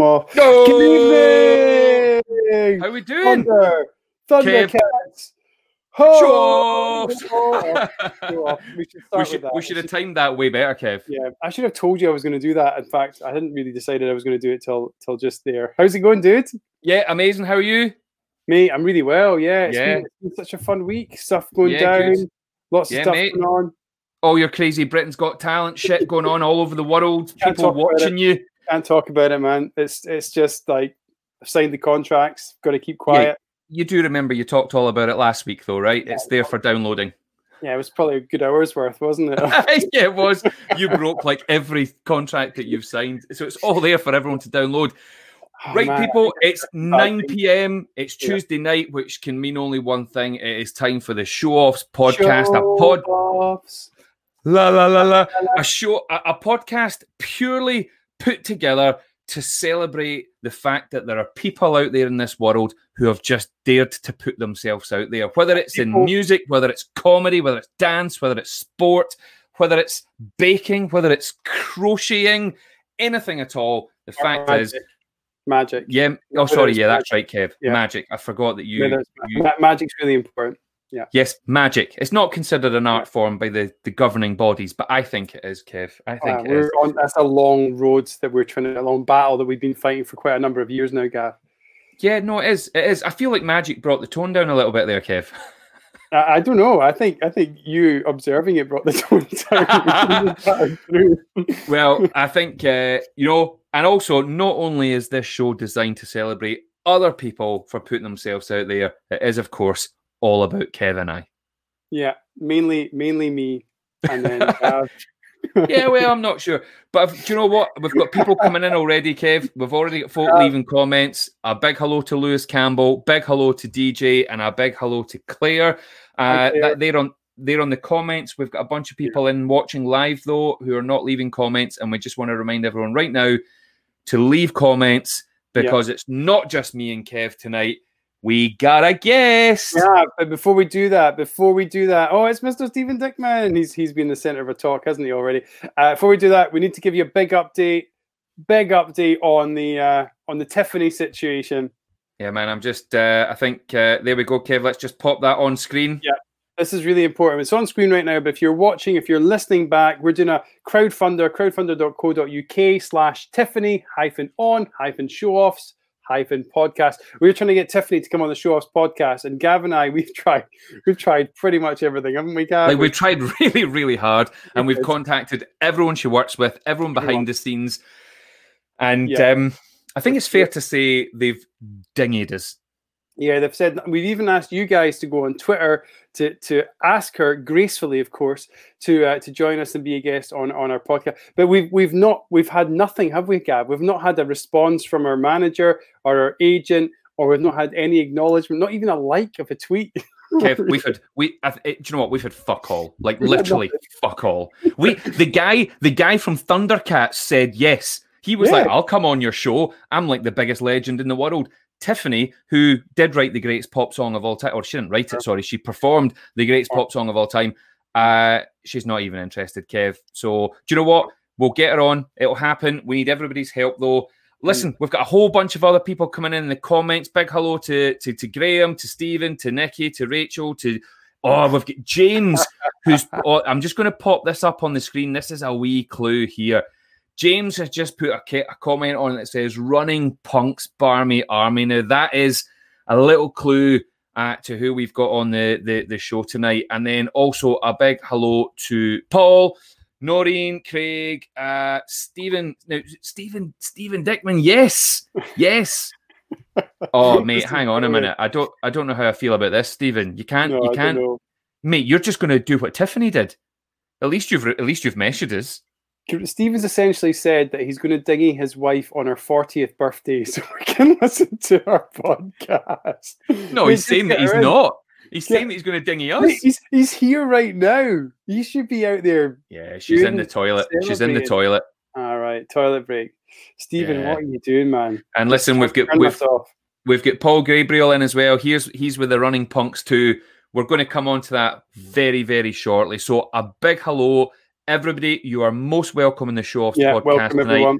off. Good evening! How we doing? Thunder! Thundercats! Show Ho! off. Ho! Show off. We should we should we should have timed that way better, Kev. Yeah, I should have told you I was going to do that. In fact, I hadn't really decided I was going to do it till till just there. How's it going, dude? Yeah, amazing. How are you? Mate, I'm really well. Yeah, it's, Yeah. Been, it's been such a fun week. Stuff going Yeah, down. good. Lots of stuff mate. going on. All your crazy Britain's Got Talent shit going on all over the world. People watching you. Can't talk about it, man. It's it's just like I've signed the contracts. Got to keep quiet. You do remember you talked all about it last week, though, right? It's there for downloading. Yeah, it was probably a good hour's worth, wasn't it? yeah, it was. You broke like every contract that you've signed, so it's all there for everyone to download. Oh, Right, man. people, it's 9 p.m. It's Yeah. Tuesday night, which can mean only one thing. It is time for the Show Offs podcast. A pod, offs. la la la la, a show, a, a podcast purely put together to celebrate the fact that there are people out there in this world who have just dared to put themselves out there. Whether it's in music, whether it's comedy, whether it's dance, whether it's sport, whether it's baking, whether it's crocheting, anything at all. The fact is, Magic. Magic. yeah. Oh, Whether sorry. Yeah, that's right, Kev. Yeah. Magic. I forgot that you. You magic's really important. Yes, magic. It's not considered an art form by the, the governing bodies, but I think it is, Kev. I think Uh, is. on. That's a long road that we're trying to, a long battle that we've been fighting for quite a number of years now, Gav. Yeah, no, it is. It is. I feel like magic brought the tone down a little bit there, Kev. I, I don't know. I think I think you observing it brought the tone down. Well, I think uh, you know, and also not only is this show designed to celebrate other people for putting themselves out there, it is, of course, all about Kev and I. yeah, mainly mainly me, and then Gav. yeah, well, I'm not sure. But do you know what? We've got people coming in already, Kev. We've already got folk Yeah. leaving comments. A big hello to Lewis Campbell, big hello to DJ, and a big hello to Claire. Uh, Claire. that they're on they're on the comments. We've got a bunch of people in watching live though who are not leaving comments, and we just want to remind everyone right now to leave comments Yeah. because it's not just me and Kev tonight. We got a guest. Yeah, but before we do that, before we do that, oh, it's Mr. Stephen Dickman. He's he's been the center of a talk, hasn't he already? Uh, before we do that, we need to give you a big update, big update on the uh, on the Tiffany situation. Yeah, man. I'm just. Uh, I think uh, there we go, Kev. Let's just pop that on screen. Yeah. This is really important. It's on screen right now, but if you're watching, if you're listening back, we're doing a crowdfunder, crowdfunder.co.uk slash Tiffany hyphen on hyphen show offs hyphen podcast. We're trying to get Tiffany to come on the show offs podcast, and Gav and I, we've tried, we've tried pretty much everything, haven't we, Gav? Like we've tried really, really hard, and we've contacted everyone she works with, everyone Everyone. behind the scenes, and Yeah. um, I think it's fair to say they've dinged us. Yeah, they've said we've even asked you guys to go on Twitter to to ask her gracefully, of course, to uh, to join us and be a guest on on our podcast. But we've we've not we've had nothing, have we, Gav? We've not had a response from our manager or our agent, or we've not had any acknowledgement, not even a like of a tweet. Kev, we've had we. I, do you know what? We've had fuck all, like literally fuck all. We the guy, the guy from Thundercats said yes. He was like, "I'll come on your show. I'm like the biggest legend in the world." Tiffany, who did write the greatest pop song of all time, or she didn't write it. Sorry, she performed the greatest pop song of all time. Uh, she's not even interested, Kev. So do you know what? We'll get her on. It'll happen. We need everybody's help though. Listen, we've got a whole bunch of other people coming in, in the comments. Big hello to, to to Graham, to Stephen, to Nikki, to Rachel, to oh, we've got James, who's oh, I'm just going to pop this up on the screen. This is a wee clue here. James has just put a, a comment on that says "Running Punks Barmy Army." Now that is a little clue uh, to who we've got on the, the the show tonight, and then also a big hello to Paul. Noreen, Craig, uh, Stephen, Now Stephen, Stephen Dickman. Yes, yes. Oh, mate, hang on a minute. I don't, I don't know how I feel about this, Stephen. You can't, No, you can't, mate. You're just going to do what Tiffany did. At least you've, at least you've measured us. Stevens essentially said that he's going to dingy his wife on her 40th birthday so we can listen to our podcast. No, We he's saying that he's in. not. He's Yeah. saying that he's going to dingy us. He's, he's here right now. He should be out there. Yeah, she's in the toilet. She's in the toilet. All right, toilet break. Stephen, Yeah. what are you doing, man? And listen, we've got we've we've got Paul Gabriel in as well. He's he's with the Running Punks too. We're going to come on to that very very shortly. So a big hello, everybody. You are most welcome in the show off Yeah, podcast welcome tonight. everyone.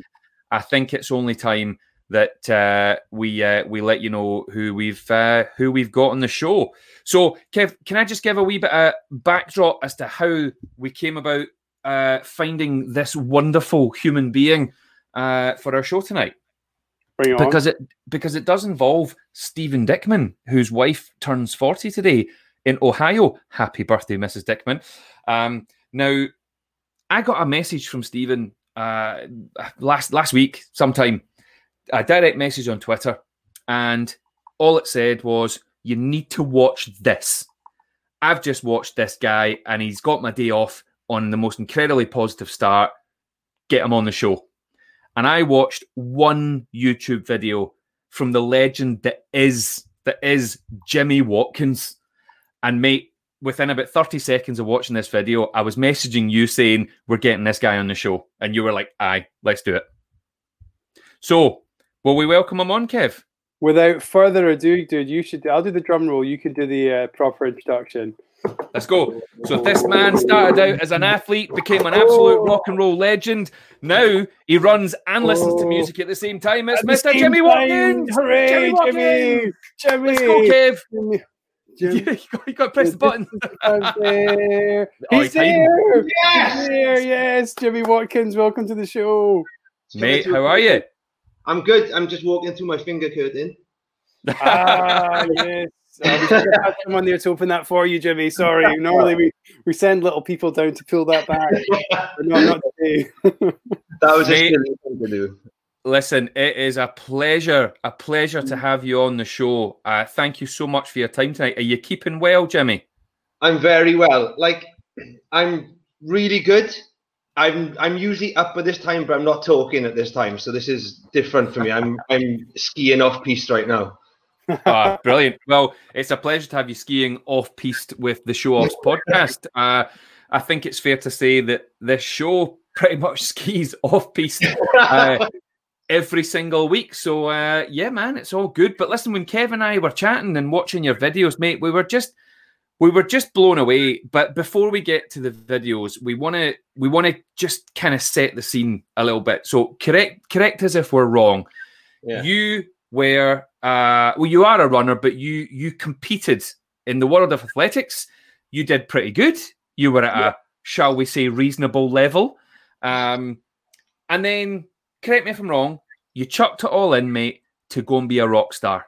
I think it's only time that uh, we uh, we let you know who we've uh, who we've got on the show. So, Kev, can I just give a wee bit of backdrop as to how we came about uh, finding this wonderful human being uh, for our show tonight? because it because it does involve Stephen Dickman, whose wife turns forty today in Ohio. Happy birthday, Mrs. Dickman! Um, now, I got a message from Stephen uh, last last week, sometime, a direct message on Twitter, and all it said was, "You need to watch this." I've just watched this guy, and he's got my day off on the most incredibly positive start. Get him on the show and I watched one YouTube video from the legend that is that is Jimmy Watkins. And mate, within about 30 seconds of watching this video, I was messaging you saying, We're getting this guy on the show. And you were like, Aye, let's do it. So, will we welcome him on, Kev? Without further ado, dude, you should. I'll do the drum roll. You can do the uh, proper introduction. Let's go. So this man started out as an athlete, became an absolute rock and roll legend. Now he runs and listens to music at the same time. It's Mr. Jimmy Watkins. Hooray, Jimmy, Watkins. Jimmy, Let's go, Kev. Jimmy. you, got, you got to press the button. there. Oh, he's, there. Yes. He's there. Yes, Jimmy Watkins. Welcome to the show, mate. How are you? I'm good. I'm just walking through my finger curtain. ah, yes. We have someone there to open that for you, Jimmy. Sorry. Normally we, we send little people down to pull that back. no, not today. that was just to do. Listen, it is a pleasure, a pleasure to have you on the show. Uh, thank you so much for your time tonight. Are you keeping well, Jimmy? I'm very well. Like, I'm really good. I'm I'm usually up at this time, but I'm not talking at this time, so this is different for me. I'm I'm skiing off piste right now uh, brilliant. Well, it's a pleasure to have you skiing off piste with the Show Offs podcast. Uh, I think it's fair to say that this show pretty much skis off piste uh, every single week. So, uh, yeah, man, it's all good. But listen, when Kev and I were chatting and watching your videos, mate, we were just we were just blown away. But before we get to the videos, we want to we want to just kind of set the scene a little bit. So correct correct us if we're wrong. Yeah. You were uh, well, you are a runner, but you you competed in the world of athletics. You did pretty good. You were at yeah. a shall we say reasonable level. Um, and then, correct me if I'm wrong, you chucked it all in, mate, to go and be a rock star.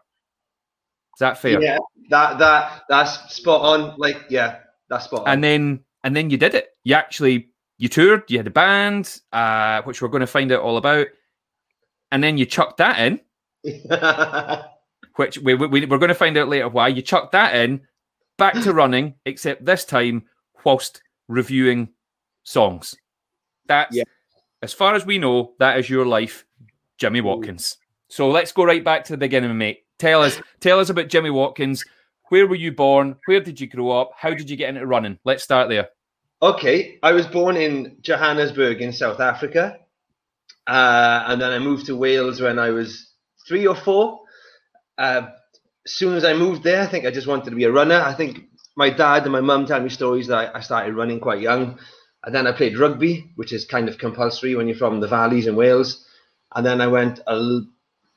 Is that fair? Yeah, that that that's spot on. Like, yeah, that's spot on. And then and then you did it. You actually you toured. You had a band, uh, which we're going to find out all about. And then you chucked that in which we, we, we're going to find out later why you chucked that in back to running, except this time whilst reviewing songs. That's, yeah. As far as we know, that is your life, Jimmy Watkins. So let's go right back to the beginning, mate. Tell us, tell us about Jimmy Watkins. Where were you born? Where did you grow up? How did you get into running? Let's start there. Okay, I was born in Johannesburg in South Africa, uh, and then I moved to Wales when I was three or four. Uh, as soon as I moved there, I think I just wanted to be a runner. I think my dad and my mum tell me stories that I started running quite young. And then I played rugby, which is kind of compulsory when you're from the valleys in Wales. And then I went, uh,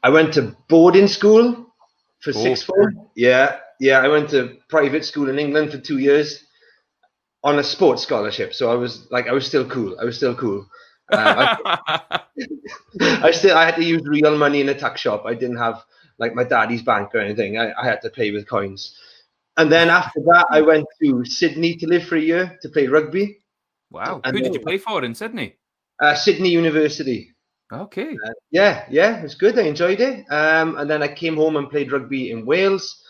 I went to boarding school for oh. sixth form. Yeah, yeah. I went to private school in England for two years on a sports scholarship. So I was like, I was still cool. I was still cool. Uh, I, I, still I had to use real money in a tuck shop. I didn't have like my daddy's bank or anything. I, I had to pay with coins. And then after that, I went to Sydney to live for a year to play rugby. Wow! And Who did you play for in Sydney? Uh, Sydney University. Okay. Uh, yeah, yeah, it was good. I enjoyed it. Um, and then I came home and played rugby in Wales.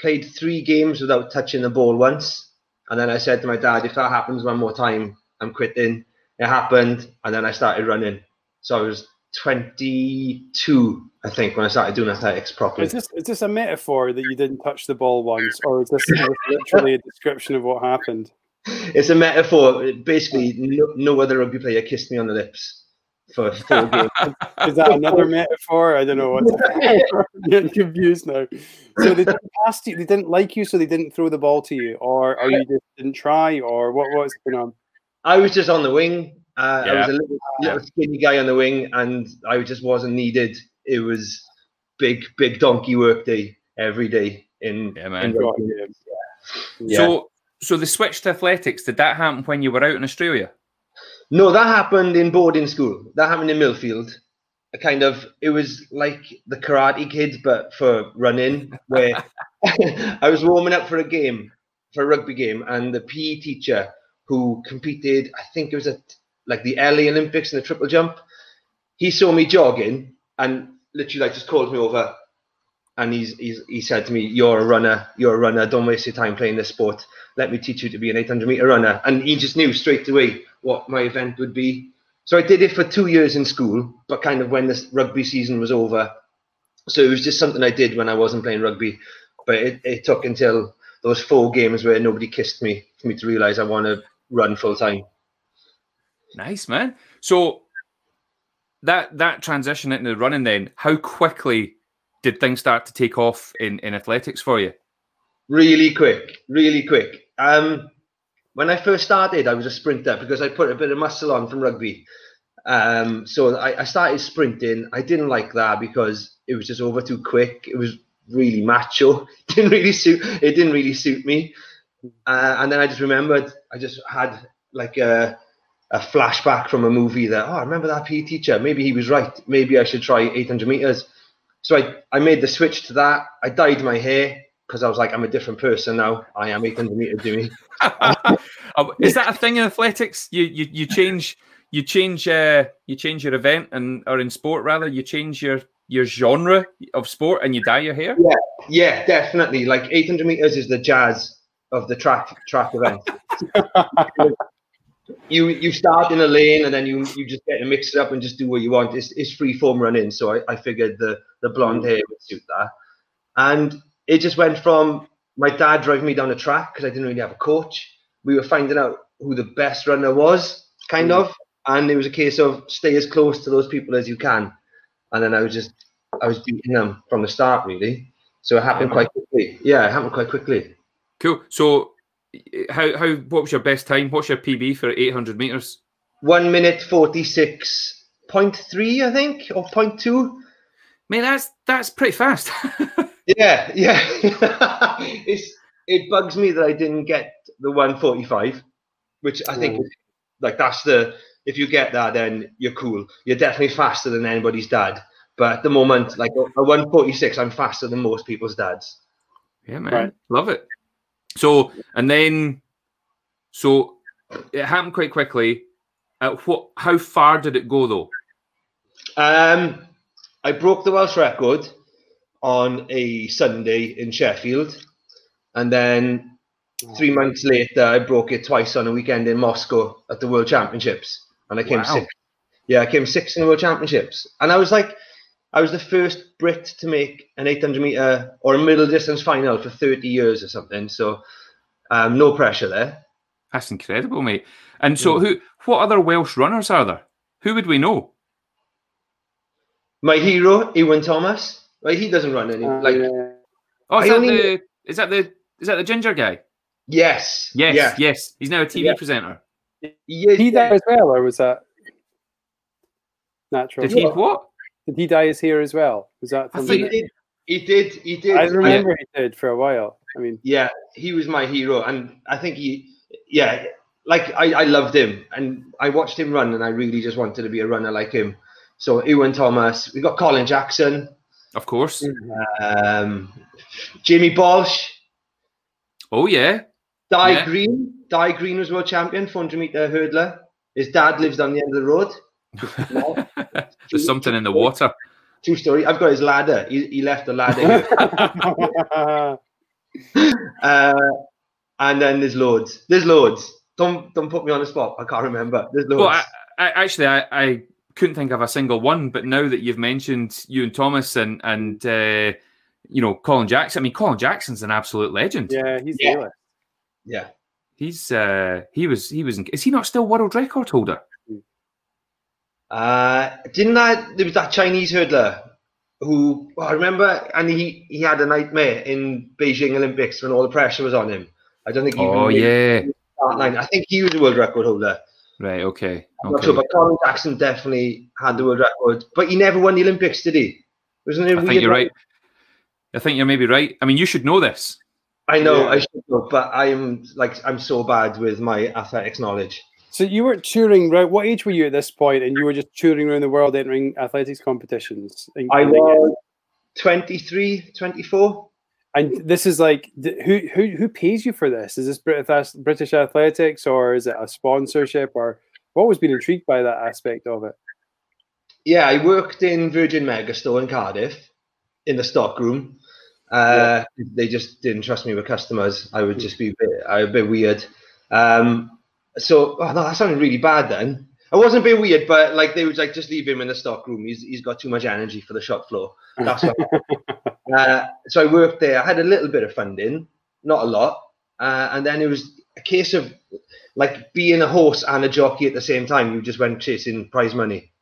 Played three games without touching the ball once. And then I said to my dad, if that happens one more time, I'm quitting it happened, and then I started running. So I was 22, I think, when I started doing athletics properly. Is this is this a metaphor that you didn't touch the ball once, or is this literally a description of what happened? It's a metaphor. Basically, no, no other rugby player kissed me on the lips for four games. Is that another metaphor? I don't know what. I'm confused now. So they didn't pass you. They didn't like you, so they didn't throw the ball to you, or, or you just didn't try, or what? What's going on? I was just on the wing. Uh, yeah. I was a little, little, skinny guy on the wing, and I just wasn't needed it was big, big donkey work day every day in. Yeah, in man. rugby. Yeah. So, so the switch to athletics did that happen when you were out in Australia? No, that happened in boarding school. That happened in Millfield. A kind of it was like the Karate Kid, but for running, where I was warming up for a game, for a rugby game, and the PE teacher who competed, I think it was at like the LA Olympics in the triple jump. He saw me jogging and literally like just called me over, and he's, he's he said to me, "You're a runner. You're a runner. Don't waste your time playing this sport. Let me teach you to be an 800 meter runner." And he just knew straight away what my event would be. So I did it for two years in school, but kind of when the rugby season was over. So it was just something I did when I wasn't playing rugby. But it, it took until those four games where nobody kissed me for me to realize I want to run full time. Nice, man. So that that transition into running, then, how quickly did things start to take off in in athletics for you? Really quick, really quick. Um, when I first started, I was a sprinter because I put a bit of muscle on from rugby. Um, so I, I started sprinting. I didn't like that because it was just over too quick. It was really macho. Didn't really suit. It didn't really suit me. Uh, and then I just remembered. I just had like a a flashback from a movie that oh, I remember that PE teacher. Maybe he was right. Maybe I should try 800 meters. So I I made the switch to that. I dyed my hair because I was like, I'm a different person now. I am 800 meters doing. Is that a thing in athletics? You you, you change you change uh, you change your event and or in sport rather you change your your genre of sport and you dye your hair. Yeah, definitely. Like 800 meters is the jazz of the track track event. you you start in a lane and then you you just get to mix it up and just do what you want. It's, it's free form running, so I, I figured the the blonde mm. hair would suit that. And it just went from my dad driving me down the track because I didn't really have a coach. We were finding out who the best runner was, kind mm. of. And it was a case of stay as close to those people as you can. And then I was just, I was beating them from the start, really. So it happened quite quickly. Yeah, it happened quite quickly. Cool. So, eh, how, how, what was your best time? What's your PB for 800 meters? One minute 46.3, I think, or two. I mean, that's that's pretty fast. yeah, yeah. it's it bugs me that I didn't get the 145, which I think Ooh. like that's the if you get that then you're cool. You're definitely faster than anybody's dad. But at the moment, like a 146, I'm faster than most people's dads. Yeah, man, right. love it. So and then, so it happened quite quickly. At what? How far did it go though? Um, I broke the Welsh record on a Sunday in Sheffield, and then three months later, I broke it twice on a weekend in Moscow at the World Championships, and I came Wow. sixth. Yeah, I came sixth in the World Championships, and I was like, I was the first Brit to make an 800 meter or a middle distance final for 30 years or something. So, um, no pressure there. That's incredible, mate. And so, who? What other Welsh runners are there? Who would we know? My hero, Iwan Thomas. Like he doesn't run any. Uh, Like yeah. Oh, is I that only- the? Is that the? Is that the ginger guy? yes, Yes, yeah, yes. He's now a TV Yeah. presenter. he is- Did he die as well, or was that natural? Did he what? Did he dye his hair as well? Was that? I think- the- He did. He did. He did. I remember he did for a while. I mean, Yeah, he was my hero, and I think he, yeah, like I, I loved him, and I watched him run, and I really just wanted to be a runner like him. So Iwan Thomas, We've got Colin Jackson, Of course. um, Jamie Baulch, Oh yeah. Dai Yeah. Greene. Dai Greene was world champion, 400 meter hurdler. His dad lives down the end of the road. There's something in the water. True story. I've got his ladder. He, he left the ladder. uh, and then there's loads. There's loads. Don't don't put me on the spot. I can't remember. There's loads. Well, I, I, actually, I, I couldn't think of a single one, but now that you've mentioned Iwan Thomas and and uh, you know Colin Jackson, I mean Colin Jackson's an absolute legend. yeah, he's Yeah. the yeah. He's uh, he was he was is he not still world record holder? Uh, didn't that there was that Chinese hurdler who well, I remember, and he he had a nightmare in Beijing Olympics when all the pressure was on him. I don't think he Oh yeah, the start line. I think he was a world record holder. Right. Okay, I'm not sure, but Colin Jackson definitely had the world record, but he never won the Olympics, did he? Wasn't it? I think you're right. I think you're maybe right. I mean, you should know this. I know Yeah. I should know, but I'm like I'm so bad with my athletics knowledge. So you were touring right? What age were you at this point? And you were just touring around the world, entering athletics competitions. I was 23, 24. And this is like, who who who pays you for this? Is this British British Athletics, or is it a sponsorship, or what was being intrigued by that aspect of it? Yeah, I worked in Virgin Megastore in Cardiff in the stock room. Uh, They just didn't trust me with customers. I would just be a bit, a bit weird. Um, so oh, no, that sounded really bad then. I wasn't a bit weird, but like they would like just leave him in the stock room. He's he's got too much energy for the shop floor. That's what. uh, so I worked there. I had a little bit of funding, not a lot, uh, and then it was a case of like being a horse and a jockey at the same time. You just went chasing prize money.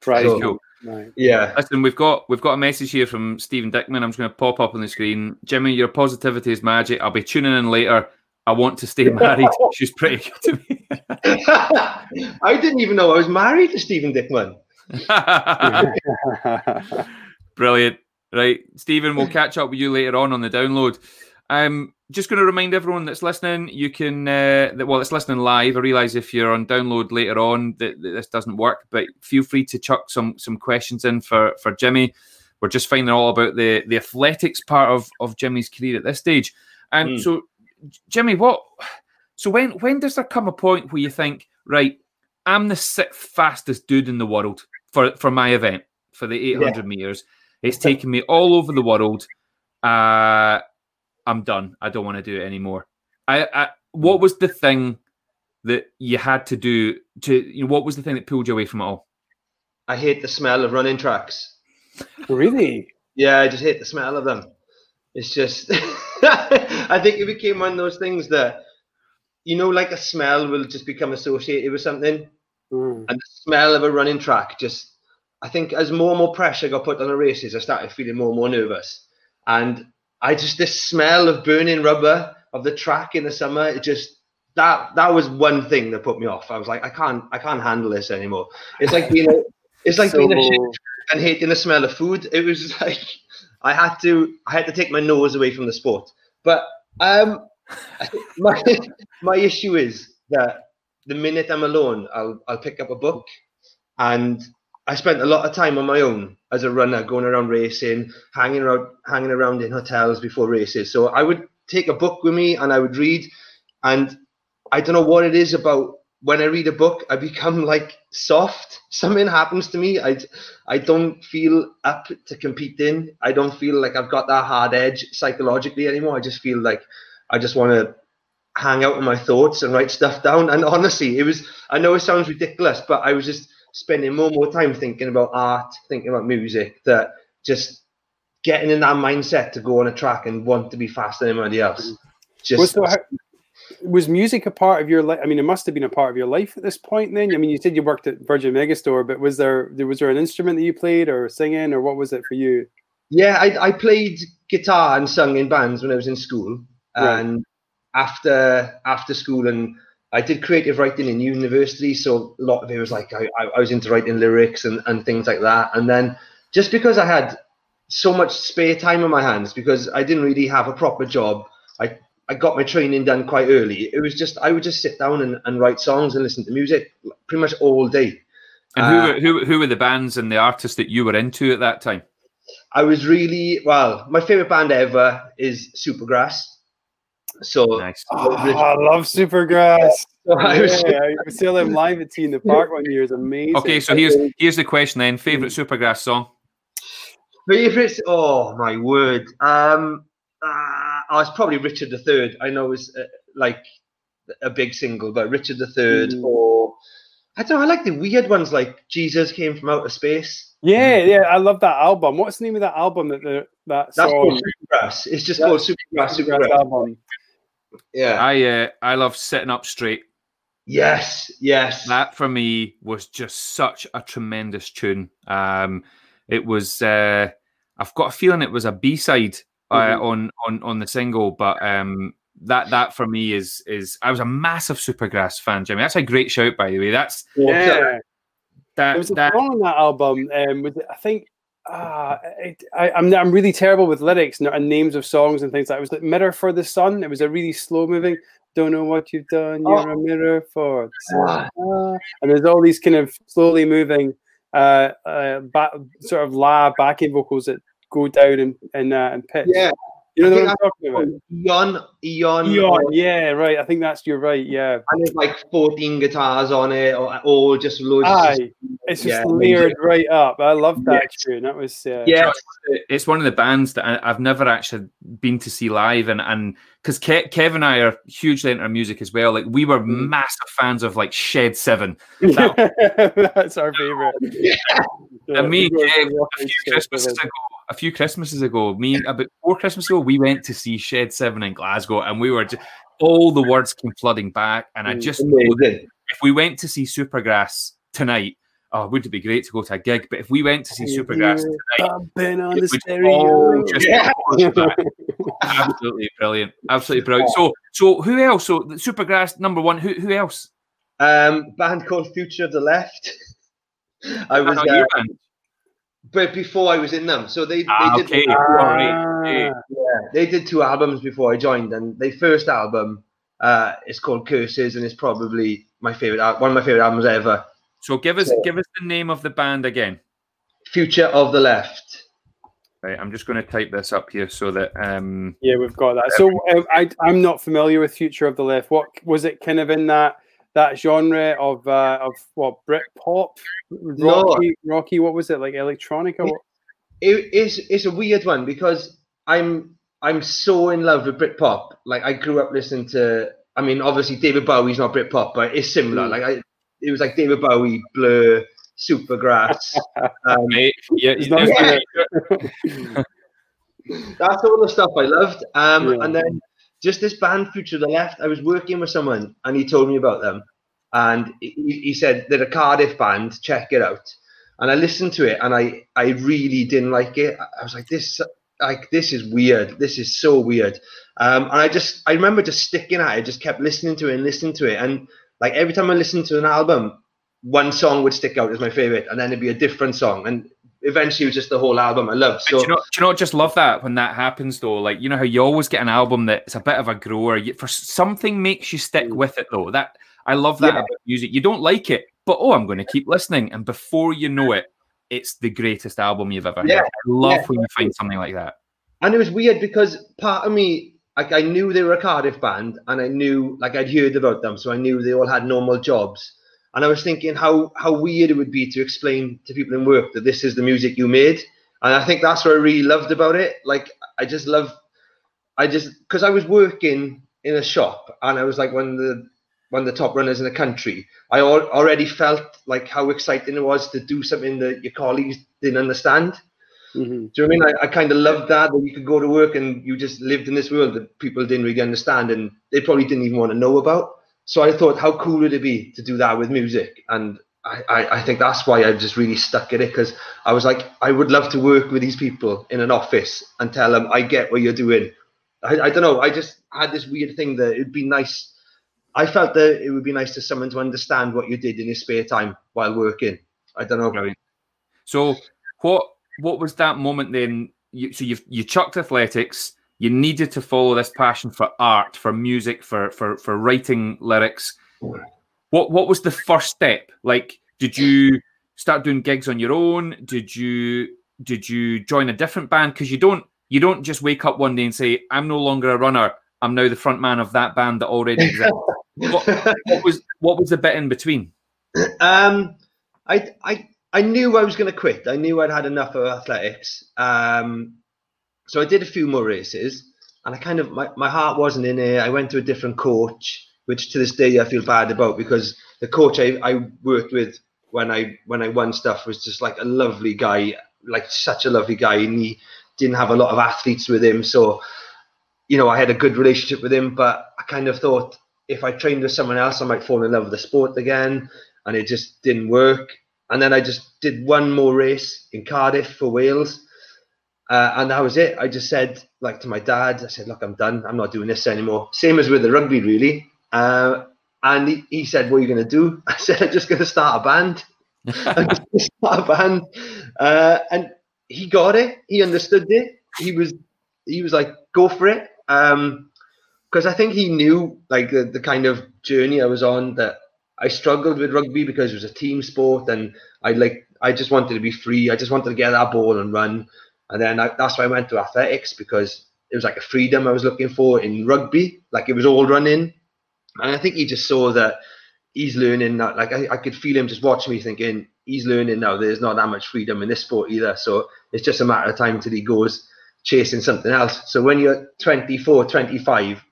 Prize So- Cool. Right. Yeah. Listen, we've got we've got a message here from Stephen Dickman. I'm just going to pop up on the screen. Jimmy, your positivity is magic. I'll be tuning in later. I want to stay married. She's pretty good to me. I didn't even know I was married to Stephen Dickman. Brilliant. Right, Stephen, we'll catch up with you later on on the download. Um, just going to remind everyone that's listening, you can, uh, that, well, it's listening live. I realise if you're on download later on that, that this doesn't work, but feel free to chuck some some questions in for for Jimmy. We're just finding all about the the athletics part of of Jimmy's career at this stage. Um, Hmm. so, Jimmy, what? So when when does there come a point where you think, right, I'm the sixth fastest dude in the world for for my event for the 800 meters. It's taken me all over the world. Uh, I'm done. I don't want to do it anymore. I, I what was the thing that you had to do to you know, what was the thing that pulled you away from it all? I hate the smell of running tracks. really? Yeah, I just hate the smell of them. It's just, I think it became one of those things that, you know, like a smell will just become associated with something. Mm. And the smell of a running track just, I think as more and more pressure got put on the races, I started feeling more and more nervous. And I just, this smell of burning rubber of the track in the summer, it just, that that was one thing that put me off. I was like, I can't, I can't handle this anymore. It's like being, a, it's like being a shit and hating the smell of food. It was like I had to I had to take my nose away from the sport. But um, my my issue is that the minute I'm alone, I'll I'll pick up a book, and I spent a lot of time on my own as a runner, going around racing, hanging around hanging around in hotels before races. So I would take a book with me and I would read, and I don't know what it is about when I read a book, I become like soft. Something happens to me. I I don't feel up to competing. I don't feel like I've got that hard edge psychologically anymore. I just feel like I just want to hang out with my thoughts and write stuff down. And honestly, it was I know it sounds ridiculous, but I was just spending more and more time thinking about art, thinking about music, that just getting in that mindset to go on a track and want to be faster than anybody else. Just Was, so how, was music a part of your life? I mean, it must have been a part of your life at this point. Then, I mean, you said you worked at Virgin Megastore, but was there was there an instrument that you played or singing, or what was it for you? Yeah, I, I played guitar and sung in bands when I was in school, Right. and after after school, and I did creative writing in university. So a lot of it was like I, I was into writing lyrics and, and things like that. And then just because I had so much spare time on my hands, because I didn't really have a proper job, I I got my training done quite early. It was just I would just sit down and, and write songs and listen to music pretty much all day. And Uh, who, were, who who were the bands and the artists that you were into at that time? I was really well. My favorite band ever is Supergrass. So, Nice. Oh, I love Supergrass. so I was, Yeah, I saw them live at T in the Park one year. It's amazing. Okay, so here's here's the question then. Favorite Supergrass song? favorites. Oh my word! Um, uh, oh, it's probably Richard III. I know it's uh, like a big single, but Richard III Mm. or I don't know. I like the weird ones like Jesus came from outer space. Yeah, yeah, I love that album. What's the name of that album that the, that That's song? called Supergrass. It's just That's called Supergrass. Supergrass Supergrass. album. Yeah. I uh, I love sitting up straight. yes. Yes. That for me was just such a tremendous tune. Um, it was. Uh, I've got a feeling it was a B side uh, Mhm. on on on the single, but um, that that for me is is. I was a massive Supergrass fan, Jimmy. That's a great shout, by the way. That's Yeah, there that was a that. song on that album. Um, with I think uh, I, I'm I'm really terrible with lyrics and names of songs and things like. That. It was like "Mirror for the Sun." It was a really slow moving. Don't know what you've done. You're oh. a mirror for. Ah. And there's all these kind of slowly moving, uh, uh, sort of la backing vocals that go down and in, uh, in pitch. Yeah, you know what I'm talking about? Eon, Eon, Eon. Yeah, right. I think that's you're right. Yeah, and there's like 14 guitars on it, or, or just loads. Aye, just, it's just yeah, layered right up. I love that yeah. tune. That was uh, yeah. It's one of the bands that I, have never actually been to see live, and and because Ke- Kev and I are hugely into music as well. Like we were mm. massive fans of like Shed Seven. That, that's our favorite. yeah. And me, Kev, a few Christmases ago a few Christmases ago, me about four Christmases ago, we went to see Shed Seven in Glasgow, and we were just all the words came flooding back, and I just if we went to see Supergrass tonight, oh, would it be great to go to a gig? But if we went to see Supergrass tonight, stereo. Yeah. absolutely brilliant, absolutely brilliant. So, so who else? So Supergrass number one. Who who else? Um, band called Future of the Left. I was uh, but before I was in them. So they, ah, did okay. ah. yeah, they did two albums before I joined, and their first album uh, is called Curses, and it's probably my favorite one of my favorite albums ever. So give us so, give us the name of the band again. Future of the Left. Right, I'm just going to type this up here so that. Um, yeah, we've got that. So um, I, I'm not familiar with Future of the Left. What was it? Kind of in that that genre of uh, of what Brit pop, rocky, no. rocky. What was it like, electronica? It, it's it's a weird one because I'm I'm so in love with Brit pop. Like I grew up listening to. I mean, obviously David Bowie's not Brit pop, but it's similar. Mm. Like I, it was like David Bowie, Blur, Supergrass. Um, yeah, yeah. that's all the stuff I loved. Um, yeah. and then just this band Future to the Left. I was working with someone and he told me about them, and he, he said they're a Cardiff band. Check it out. And I listened to it and I I really didn't like it. I was like this like this is weird. This is so weird. Um, and I just I remember just sticking at it. Just kept listening to it and listening to it. And like every time I listened to an album, one song would stick out as my favorite, and then it'd be a different song. And eventually it was just the whole album I loved. So do you, know, do you not just love that when that happens though? Like you know how you always get an album that's a bit of a grower. You, for something makes you stick mm. with it though. That I love that yeah. about music. You don't like it, but oh, I'm going to keep listening, and before you know it, it's the greatest album you've ever yeah. heard. I love yeah. when you find something like that. And it was weird because part of me, like I knew they were a Cardiff band, and I knew like I'd heard about them, so I knew they all had normal jobs and I was thinking how how weird it would be to explain to people in work that this is the music you made. And I think that's what I really loved about it. Like I just love, I just because I was working in a shop and I was like one of the one of the top runners in the country. I al- already felt like how exciting it was to do something that your colleagues didn't understand. Mm-hmm. Do you know I mean? I, I kind of loved that that you could go to work and you just lived in this world that people didn't really understand and they probably didn't even want to know about. So I thought, how cool would it be to do that with music? And I, I, I think that's why I just really stuck at it because I was like, I would love to work with these people in an office and tell them, I get what you're doing. I, I don't know. I just had this weird thing that it'd be nice. I felt that it would be nice to someone to understand what you did in your spare time while working. I don't know. So what what was that moment then? You, so you you chucked athletics you needed to follow this passion for art, for music, for for for writing lyrics. What what was the first step? Like, did you start doing gigs on your own? Did you did you join a different band? Because you don't you don't just wake up one day and say, "I'm no longer a runner. I'm now the front man of that band that already exists." what, what, was what was the bit in between? Um, I I I knew I was going to quit. I knew I'd had enough of athletics. Um, so I did a few more races, and I kind of my, my heart wasn't in it. I went to a different coach, which to this day I feel bad about because the coach I, I worked with when I when I won stuff was just like a lovely guy, like such a lovely guy, and he didn't have a lot of athletes with him, so you know I had a good relationship with him. But I kind of thought if I trained with someone else, I might fall in love with the sport again, and it just didn't work. And then I just did one more race in Cardiff for Wales uh, and that was it. I just said, like to my dad, I said, look, I'm done. I'm not doing this anymore. Same as with the rugby, really. Uh, and he, he, said, what are you going to do? I said, I'm just going to start a band. I'm just going to start a band. Uh, and he got it. He understood it. He was he was like, go for it. Um, because I think he knew like the, the kind of journey I was on that I struggled with rugby because it was a team sport and I like I just wanted to be free. I just wanted to get that ball and run. And then I, that's why I went to athletics because it was like a freedom I was looking for in rugby. Like it was all running. And I think he just saw that he's learning that. Like I, I could feel him just watching me thinking, he's learning now. There's not that much freedom in this sport either. So it's just a matter of time till he goes chasing something else. So when you're 24, 25,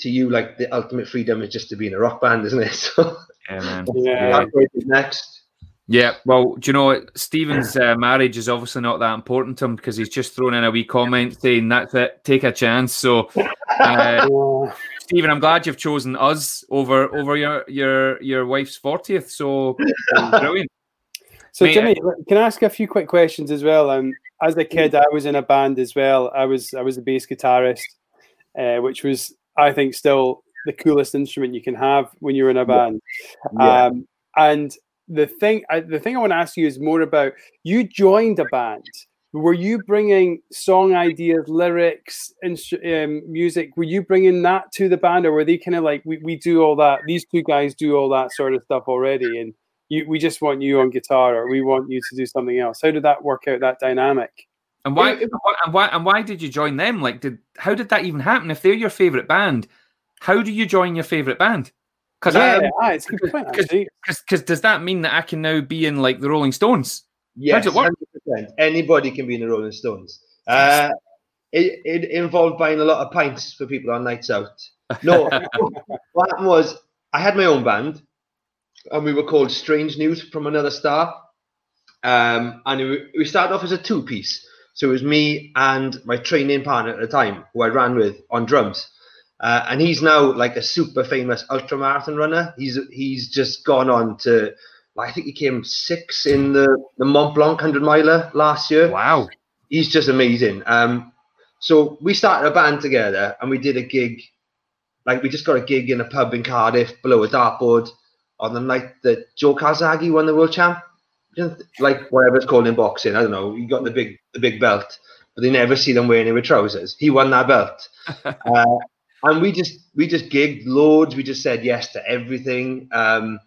to you, like the ultimate freedom is just to be in a rock band, isn't it? So Yeah, man. Yeah. next. Yeah, well, do you know what? Stephen's uh, marriage is obviously not that important to him because he's just thrown in a wee comment saying that's it, take a chance. So, uh, Stephen, I'm glad you've chosen us over over your your your wife's fortieth. So brilliant. So Mate, Jimmy, can I ask a few quick questions as well? Um, as a kid, I was in a band as well. I was I was a bass guitarist, uh, which was I think still the coolest instrument you can have when you're in a band. Yeah. Um, and the thing I, the thing I want to ask you is more about you joined a band. Were you bringing song ideas, lyrics, instru- um, music? Were you bringing that to the band, or were they kind of like we, we do all that? These two guys do all that sort of stuff already, and you, we just want you on guitar, or we want you to do something else. How did that work out? That dynamic? And why, It- it- and why and why and why did you join them? Like, did how did that even happen? If they're your favorite band, how do you join your favorite band? Because yeah, ah, it's good point. because- does that mean that I can now be in like the Rolling Stones? Yes, 100%. Anybody can be in the Rolling Stones. Uh, it, it involved buying a lot of pints for people on nights out. No, what happened was I had my own band, and we were called Strange News from Another Star. Um, and we, we started off as a two piece. So it was me and my training partner at the time, who I ran with on drums. Uh, and he's now like a super famous ultra marathon runner. He's he's just gone on to, I think he came six in the, the Mont Blanc 100 miler last year Wow. he's just amazing. Um, so we started a band together and we did a gig, like we just got a gig in a pub in Cardiff below a dartboard on the night that Joe Calzaghe won the world champ, like whatever it's called in boxing. I don't know. He got the big the big belt, but they never see them wearing it with trousers. He won that belt, uh, and we just we just gigged loads. We just said yes to everything. Um,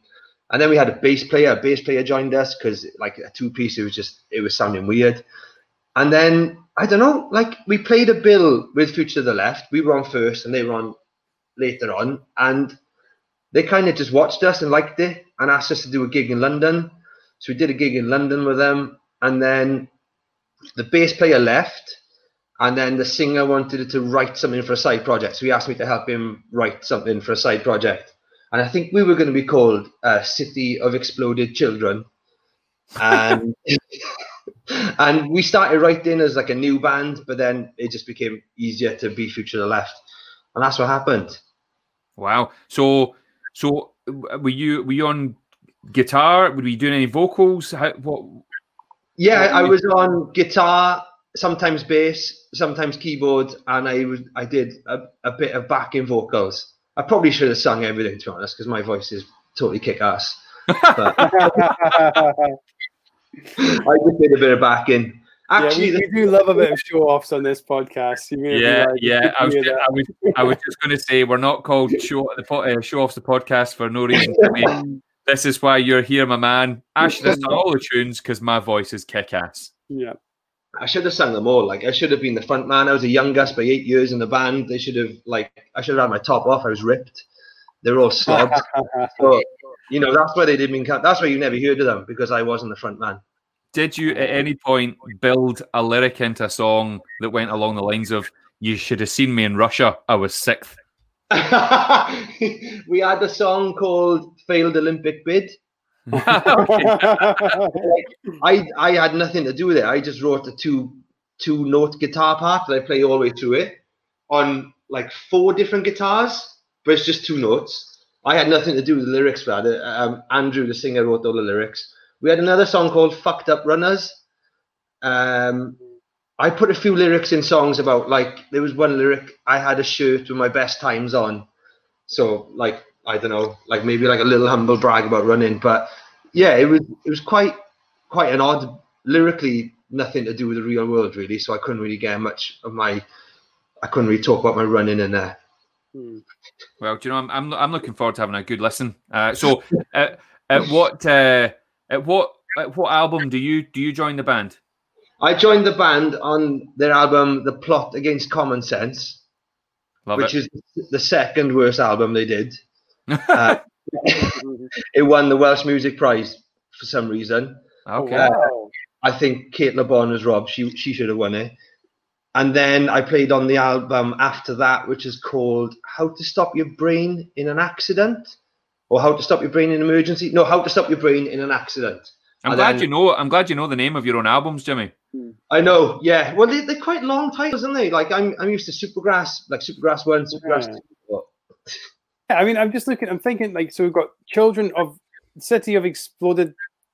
and then we had a bass player. A bass player joined us because like a two piece, it was just it was sounding weird. And then I don't know, like we played a bill with Future to the Left. We were on first, and they were on later on, and they kind of just watched us and liked it, and asked us to do a gig in London. So we did a gig in London with them, and then the bass player left, and then the singer wanted to write something for a side project. So he asked me to help him write something for a side project, and I think we were going to be called uh, City of Exploded Children, and. and we started writing as like a new band, but then it just became easier to be Future the Left, and that's what happened. Wow. So so were you were you on guitar? Were you doing any vocals? How what? Yeah, I was on guitar, sometimes bass, sometimes keyboard, and I was I did a, a bit of backing vocals. I probably should have sung everything to be honest, because my voice is totally kick ass. But I just did a bit of backing. Actually, yeah, we, we do love a bit of show offs on this podcast. You may Yeah, like, yeah. I was, just. I was, I was just going to say we're not called show the po- uh, show offs the podcast for no reason. to me. this is why you're here, my man. I should have done all the tunes because my voice is kick ass. yeah. I should have sung them all. Like I should have been the front man. I was the youngest by eight years in the band. They should have like I should have had my top off. I was ripped. They were all slobs. so you know that's why they didn't mean. That's why you never heard of them because I wasn't the front man. Did you at any point build a lyric into a song that went along the lines of "You should have seen me in Russia. I was sixth. we had a song called "Failed Olympic Bid." I I had nothing to do with it. I just wrote a two two note guitar part that I play all the way through it on like four different guitars, but it's just two notes. I had nothing to do with the lyrics for. Um, Andrew, the singer, wrote all the lyrics. We had another song called "Fucked Up Runners." Um, I put a few lyrics in songs about like there was one lyric I had a shirt with my best times on, so like I don't know, like maybe like a little humble brag about running, but yeah, it was it was quite quite an odd lyrically nothing to do with the real world really. So I couldn't really get much of my. I couldn't really talk about my running in there. Hmm. Well, do you know, I'm I'm, I'm looking forward to having a good listen. Uh, so, uh, at what uh, at what at what album do you do you join the band? I joined the band on their album "The Plot Against Common Sense," Love which it. is the second worst album they did. Uh, it won the Welsh Music Prize for some reason. okay. Wow. I think Cate Le Bon was Rob. She she should have won it. And then I played on the album after that, which is called "How to Stop Your Brain in an Accident," or "How to Stop Your Brain in an Emergency." No, "How to Stop Your Brain in an Accident." I'm and glad then- you know. I'm glad you know the name of your own albums, Jimmy. I know, yeah. Well, they, they're quite long titles, aren't they? Like I'm I'm used to Supergrass, like Supergrass One, Supergrass Yeah. Two. I mean, I'm just looking. I'm thinking like, so we've got children of city of exploded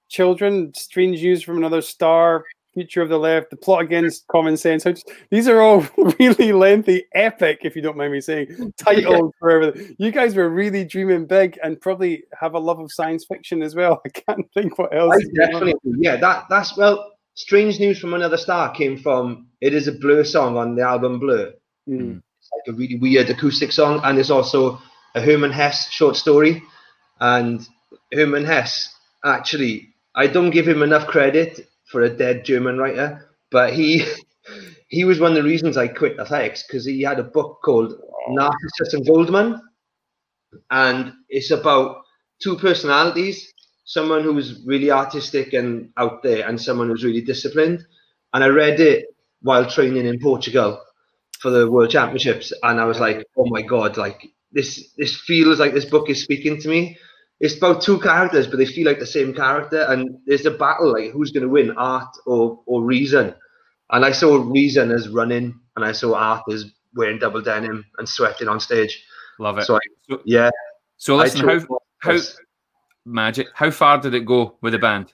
children, strange news from another star, future of the left, the plot against common sense. Just- these are all really lengthy, epic, if you don't mind me saying, titles for everything. You guys were really dreaming big and probably have a love of science fiction as well. I can't think what else. Definitely, yeah. That that's well. Strange news from another star came from. It is a Blur song on the album Blur. Mm. It's like a really weird acoustic song, and it's also a Hermann Hesse short story. And Hermann Hesse actually, I don't give him enough credit for a dead German writer, but he he was one of the reasons I quit athletics because he had a book called Narcissus and Goldmund, and it's about two personalities someone who's really artistic and out there and someone who's really disciplined and i read it while training in portugal for the world championships and i was like oh my god like this this feels like this book is speaking to me it's about two characters but they feel like the same character and there's a battle like who's going to win art or or reason and i saw reason as running and i saw art as wearing double denim and sweating on stage Love it. so I, So- yeah So listen, how how magic? How far did it go with the band?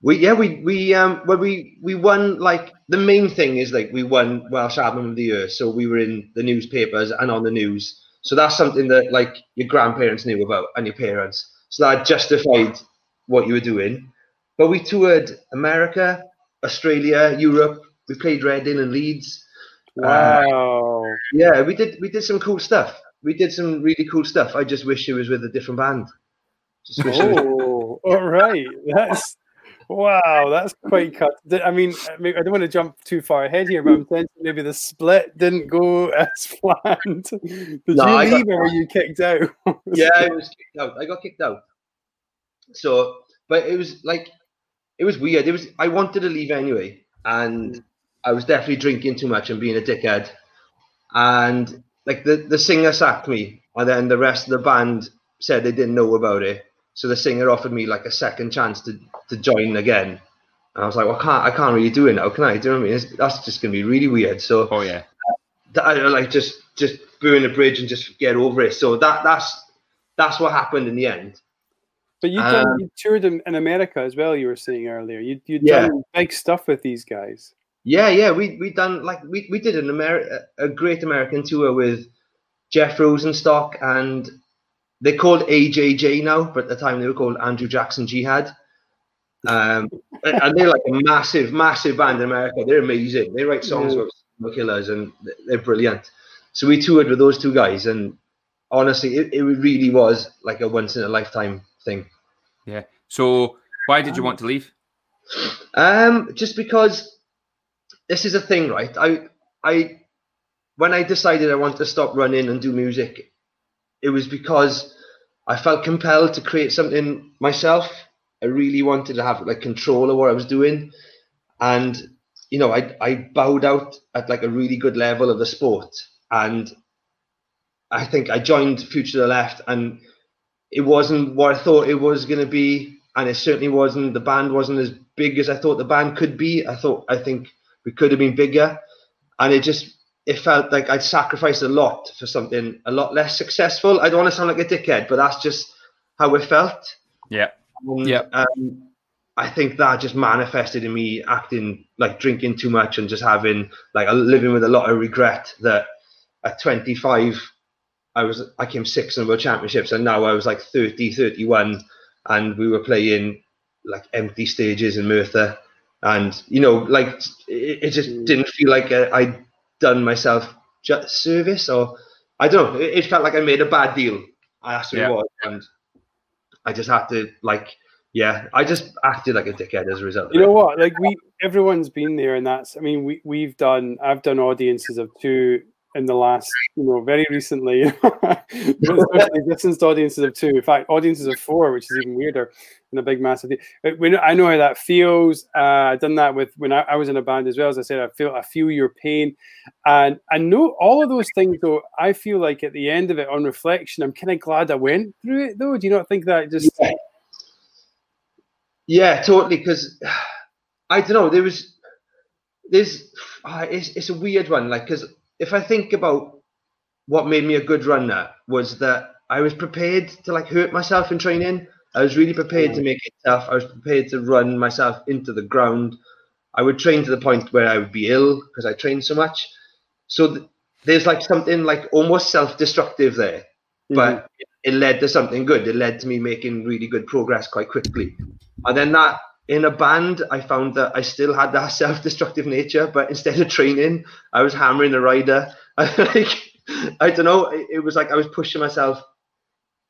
We yeah we we um well we we won like the main thing is like we won Welsh Album of the Year so we were in the newspapers and on the news so that's something that like your grandparents knew about and your parents. So that justified what you were doing. But we toured America Australia Europe. We played Reading and Leeds. Wow. yeah we did we did some cool stuff. We did some really cool stuff. I just wish it was with a different band. Just wish it was Oh, all right. That's wow. That's quite cut. I mean, I don't want to jump too far ahead here, but I'm thinking maybe the split didn't go as planned. Did No, you I got- or were you kicked out? yeah, I was kicked out. I got kicked out. So, but it was like, it was weird. It was. I wanted to leave anyway, and hmm. I was definitely drinking too much and being a dickhead. And like the the singer sacked me, and then the rest of the band said they didn't know about it. So the singer offered me like a second chance to to join again. And I was like, well, I can't, I can't really do it now, can I? Do you know what I mean? It's, that's just gonna be really weird. So Oh yeah. that, I like just just burn the bridge and just get over it. So that that's that's what happened in the end. But you done, Um, you toured in, in America as well. You were saying earlier. You you Yeah. done big stuff with these guys. Yeah, yeah, we we done like we, we did an Ameri- a great American tour with Jeff Rosenstock and they're called AJJ now, but at the time they were called Andrew Jackson Jihad. Um, and they're like a massive, massive band in America. They're amazing. They write songs Yeah. about killers and they're brilliant. So we toured with those two guys, and honestly, it, it really was like a once in a lifetime thing. Yeah. So why did you want to leave? Um, just because this is a thing, right? I, I, when I decided I wanted to stop running and do music, it was because I felt compelled to create something myself. I really wanted to have like control of what I was doing, and you know, I I bowed out at like a really good level of the sport, and I think I joined Future the Left, and it wasn't what I thought it was going to be, and it certainly wasn't. The band wasn't as big as I thought the band could be. I thought I think we could have been bigger, and it just it felt like I'd sacrificed a lot for something a lot less successful. I don't want to sound like a dickhead, but that's just how it felt. Yeah. And, Yeah. Um, I think that just manifested in me acting like drinking too much and just having like living with a lot of regret that at 25 I was I came sixth in the world championships and now I was like 30 31 and we were playing like empty stages in Merthyr and you know, like it, it just didn't feel like I'd done myself just service, or I don't know. It, it felt like I made a bad deal. That's what Yeah. it was, and I just had to like, yeah, I just acted like a dickhead as a result. You know what? Like we, everyone's been there, and that's. I mean, we we've done. I've done audiences of two in the last, you know, very recently. Especially distanced audiences of two. In fact, audiences of four, which is even weirder than a big massive. when I know how that feels. Uh, I've done that with when I, I was in a band as well. As I said, I feel I feel your pain, and I know all of those things. Though I feel like at the end of it, on reflection, I'm kind of glad I went through it. Though, do you not think that just? Yeah. Yeah, totally. Because I don't know. There was there's uh, it's it's a weird one. Like because if I think about what made me a good runner was that I was prepared to like hurt myself in training. I was really prepared to make it tough. I was prepared to run myself into the ground. I would train to the point where I would be ill because I trained so much. So th- there's like something like almost self-destructive there but mm-hmm. it led to something good. It led to me making really good progress quite quickly. And then that in a band, I found that I still had that self-destructive nature, but instead of training, I was hammering the rider. like, I don't know. It, it was like I was pushing myself,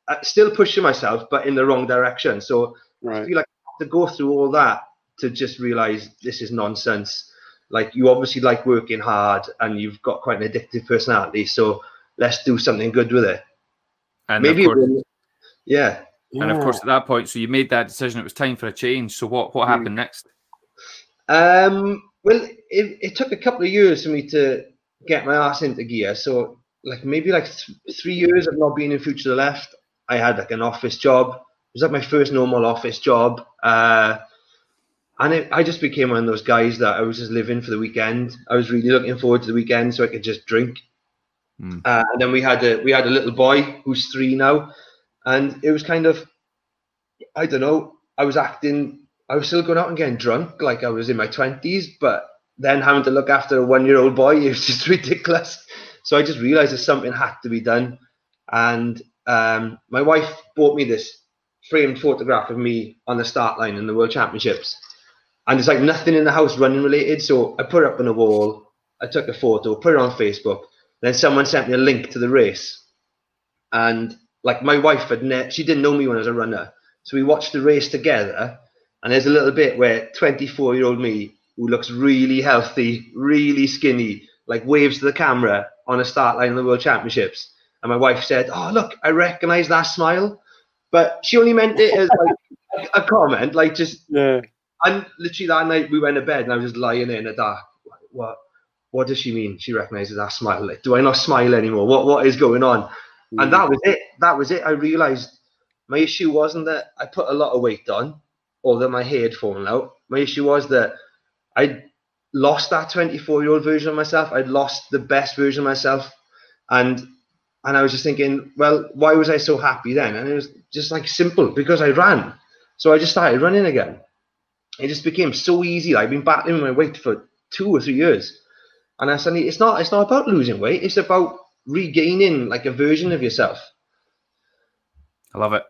uh, still pushing myself, but in the wrong direction. So I feel like I have to go through all that to just realize this is nonsense. Like you obviously like working hard, and you've got quite an addictive personality. So let's do something good with it. And Maybe, of course, it will- yeah. and of course, at that point, so you made that decision. It was time for a change. So what what Hmm. happened next? Um, well, it, it took a couple of years for me to get my ass into gear. So, like maybe like th- three years of not being in Future of the Left. I had like an office job. It was like my first normal office job. Uh, and it, I just became one of those guys that I was just living for the weekend. I was really looking forward to the weekend so I could just drink. Hmm. Uh, and then we had a we had a little boy who's three now, and it was kind of, I don't know. I was acting. I was still going out and getting drunk like I was in my twenties, but then having to look after a one-year-old boy it was just ridiculous. So I just realised that something had to be done, and um, my wife bought me this framed photograph of me on the start line in the World Championships, and it's like nothing in the house running related. So I put it up on the wall. I took a photo, put it on Facebook. Then someone sent me a link to the race, and like my wife had ne- she didn't know me when I was a runner, so we watched the race together. And there's a little bit where 24 year old me, who looks really healthy, really skinny, like waves to the camera on a start line of the World Championships. And my wife said, "Oh look, I recognise that smile," but she only meant it as like a comment, like just Yeah. and literally that night we went to bed and I was just lying there in the dark. What what does she mean? She recognizes that smile. Like, do I not smile anymore? What what is going on? And that mm. was it. That was it. I realized my issue wasn't that I put a lot of weight on or that my hair had fallen out. My issue was that I'd lost that 24 year old version of myself. I'd lost the best version of myself. And and I was just thinking, well, why was I so happy then? And it was just like simple because I ran. So I just started running again it just became so easy. I've been battling my weight for two or three years, and I suddenly it's not it's not about losing weight. It's about regaining like a version of yourself. I love it.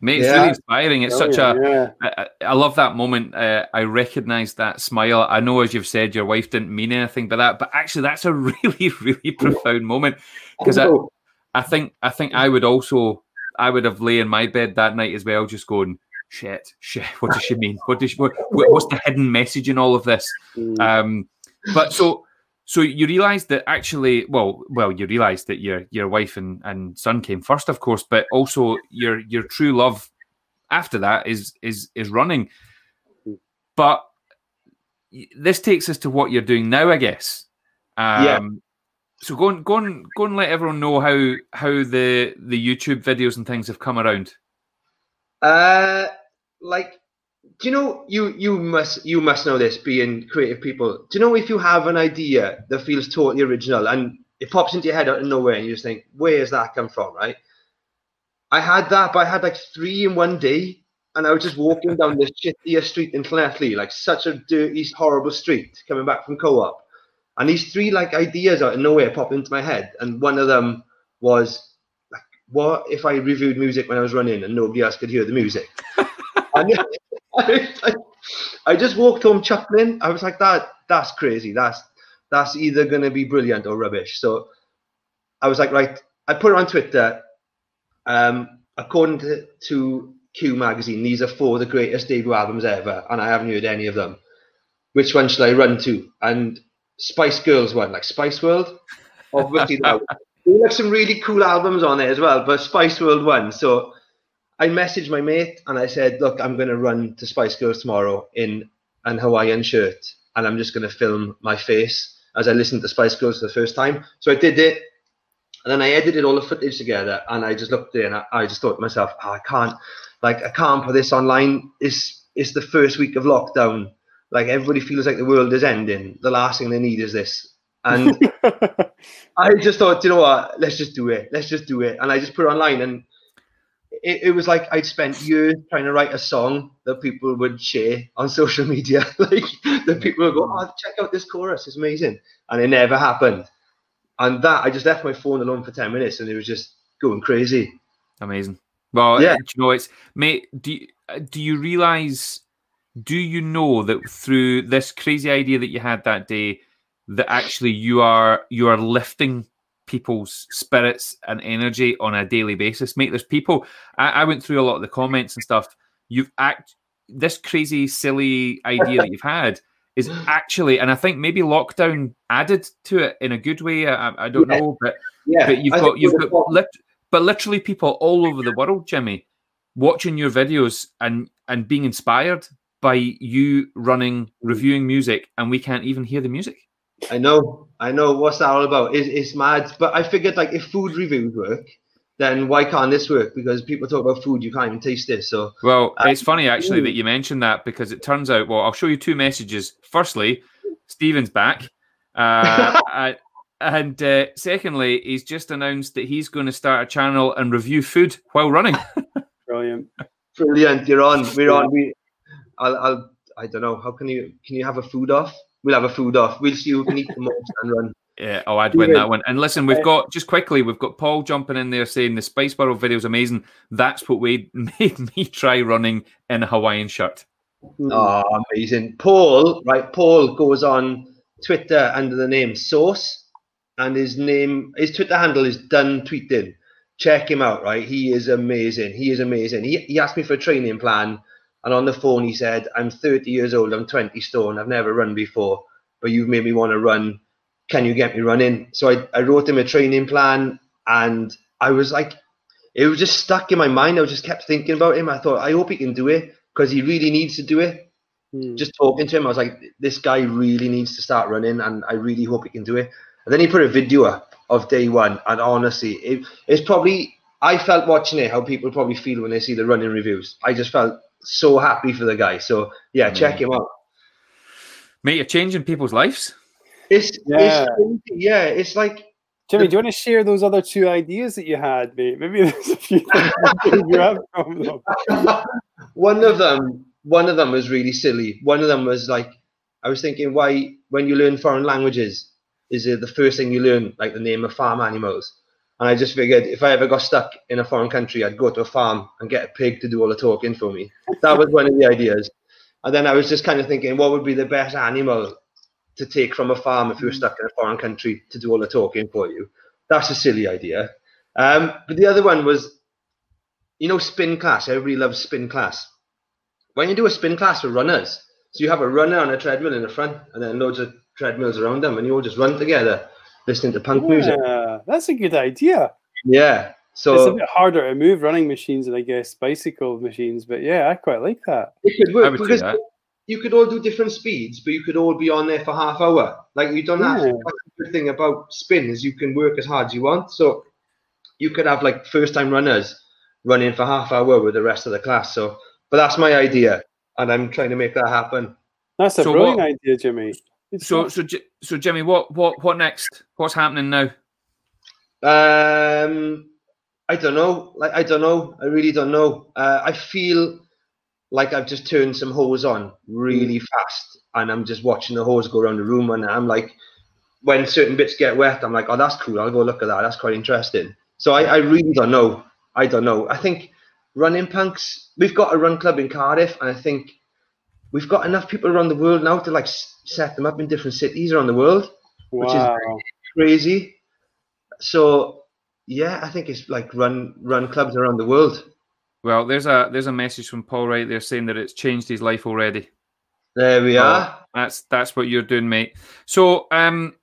Mate, it's Yeah. really inspiring. It's such a. yeah. I, I- I love that moment. Uh, I recognize that smile. I know, as you've said, your wife didn't mean anything by that, but actually, that's a really, really profound moment because I, Oh, I think, I think I would also, I would have lay in my bed that night as well, just going, "Shit, shit. What does she mean? What does she, what, what- what's the hidden message in all of this?" Mm. Um, but so, so you realise that actually, well, well, you realise that your your wife and, and son came first, of course, but also your your true love after that is is is running. But this takes us to what you're doing now, I guess. Um, Yeah. So go and go and go and let everyone know how how the the YouTube videos and things have come around. Uh, like, do you know you you must you must know this being creative people. Do you know if you have an idea that feels totally original and it pops into your head out of nowhere and you just think, where has that come from, right? I had that, but I had like three in one day, and I was just walking down this shittier street in Llanelli, like such a dirty, horrible street, coming back from co-op, and these three like ideas out of nowhere popped into my head, and one of them was like, what if I reviewed music when I was running and nobody else could hear the music? I, I just walked home chuckling. I was like, that that's crazy. That's that's either gonna be brilliant or rubbish. So I was like, right. I put it on Twitter. Um, according to, to Q magazine, these are four of the greatest debut albums ever, and I haven't heard any of them. Which one should I run to? And Spice Girls one, like Spice World. Obviously, that one. there were some really cool albums on there as well, but Spice World one. So I messaged my mate and I said, look, I'm going to run to Spice Girls tomorrow in an Hawaiian shirt, and I'm just going to film my face as I listened to Spice Girls for the first time. So I did it. And then I edited all the footage together and I just looked there and I, I just thought to myself, oh, I can't, like, I can't put this online. It's, it's the first week of lockdown. Like, everybody feels like the world is ending. The last thing they need is this. And I just thought, you know what, let's just do it. Let's just do it. And I just put it online and it, it was like I'd spent years trying to write a song that people would share on social media. like, that people would go, oh, check out this chorus. It's amazing. And it never happened and that I just left my phone alone for ten minutes, and it was just going crazy. Amazing. Well, yeah. you know, it's mate. Do you, do you realize? Do you know that through this crazy idea that you had that day, that actually you are you are lifting people's spirits and energy on a daily basis, mate? There's people. I, I went through a lot of the comments and stuff. You've act this crazy, silly idea that you've had is actually, and I think maybe lockdown added to it in a good way. I, I don't yeah. know, but yeah, but you've I got you've got lit, but literally people all over the world, Jimmy, watching your videos and and being inspired by you running reviewing music, and we can't even hear the music. I know, I know. What's that all about? It's, it's mad. But I figured like if food reviews work, then why can't this work? Because people talk about food, you can't even taste this. So, well, um, it's funny actually that you mentioned that because it turns out. Well, I'll show you two messages. Firstly, Stephen's back, uh, and uh, secondly, he's just announced that he's going to start a channel and review food while running. Brilliant, brilliant! You're on. We're on. We, I'll, I'll, I don't know. How can you? Can you have a food off? We'll have a food off. We'll see who can eat the most and run. Yeah, oh, I'd win that one. And listen, we've got just quickly, we've got Paul jumping in there saying the Spice World video is amazing. That's what we made me try running in a Hawaiian shirt. Oh, amazing. Paul, right? Paul goes on Twitter under the name Source, and his name, his Twitter handle is Done Tweeting. Check him out, right? He is amazing. He is amazing. He, he asked me for a training plan, and on the phone he said, I'm 30 years old, I'm 20 stone, I've never run before, but you've made me want to run can you get me running? So I, I wrote him a training plan and I was like, it was just stuck in my mind. I just kept thinking about him. I thought, I hope he can do it because he really needs to do it. Hmm. Just talking to him, I was like, this guy really needs to start running and I really hope he can do it. And then he put a video up of day one. And honestly, it, it's probably, I felt watching it how people probably feel when they see the running reviews. I just felt so happy for the guy. So yeah, mm. check him out. Mate, you're changing people's lives. It's yeah. It's, yeah, it's like Jimmy, do you want to share those other two ideas that you had, mate? Maybe there's a few things you have from them. one of them, one of them was really silly. One of them was like, I was thinking, why, when you learn foreign languages, is it the first thing you learn, like the name of farm animals? And I just figured if I ever got stuck in a foreign country, I'd go to a farm and get a pig to do all the talking for me. That was one of the ideas. And then I was just kind of thinking, what would be the best animal to take from a farm if you were stuck in a foreign country to do all the talking for you. That's a silly idea. Um, but the other one was, you know, spin class. Everybody loves spin class. When you do a spin class for runners, so you have a runner on a treadmill in the front and then loads of treadmills around them, and you all just run together listening to punk yeah, music. That's a good idea. Yeah. So it's a bit harder to move running machines than I guess bicycle machines, but yeah, I quite like that. It could work because you could all do different speeds, but you could all be on there for half hour. Like you don't have yeah. the good thing about spin is you can work as hard as you want. So you could have like first time runners running for half hour with the rest of the class. So, but that's my idea, and I'm trying to make that happen. That's a so brilliant what, idea, Jimmy. It's so, so, so, Jimmy, what, what, what next? What's happening now? Um, I don't know. Like, I don't know. I really don't know. Uh, I feel like I've just turned some hose on really mm. fast and I'm just watching the hose go around the room and I'm like, when certain bits get wet, I'm like, oh, that's cool. I'll go look at that. That's quite interesting. So I, I really don't know. I don't know. I think running punks, we've got a run club in Cardiff and I think we've got enough people around the world now to like set them up in different cities around the world, which is crazy. So yeah, I think it's like run run clubs around the world. Well, there's a there's a message from Paul right there saying that it's changed his life already. There we Oh, are. That's that's what you're doing, mate. So um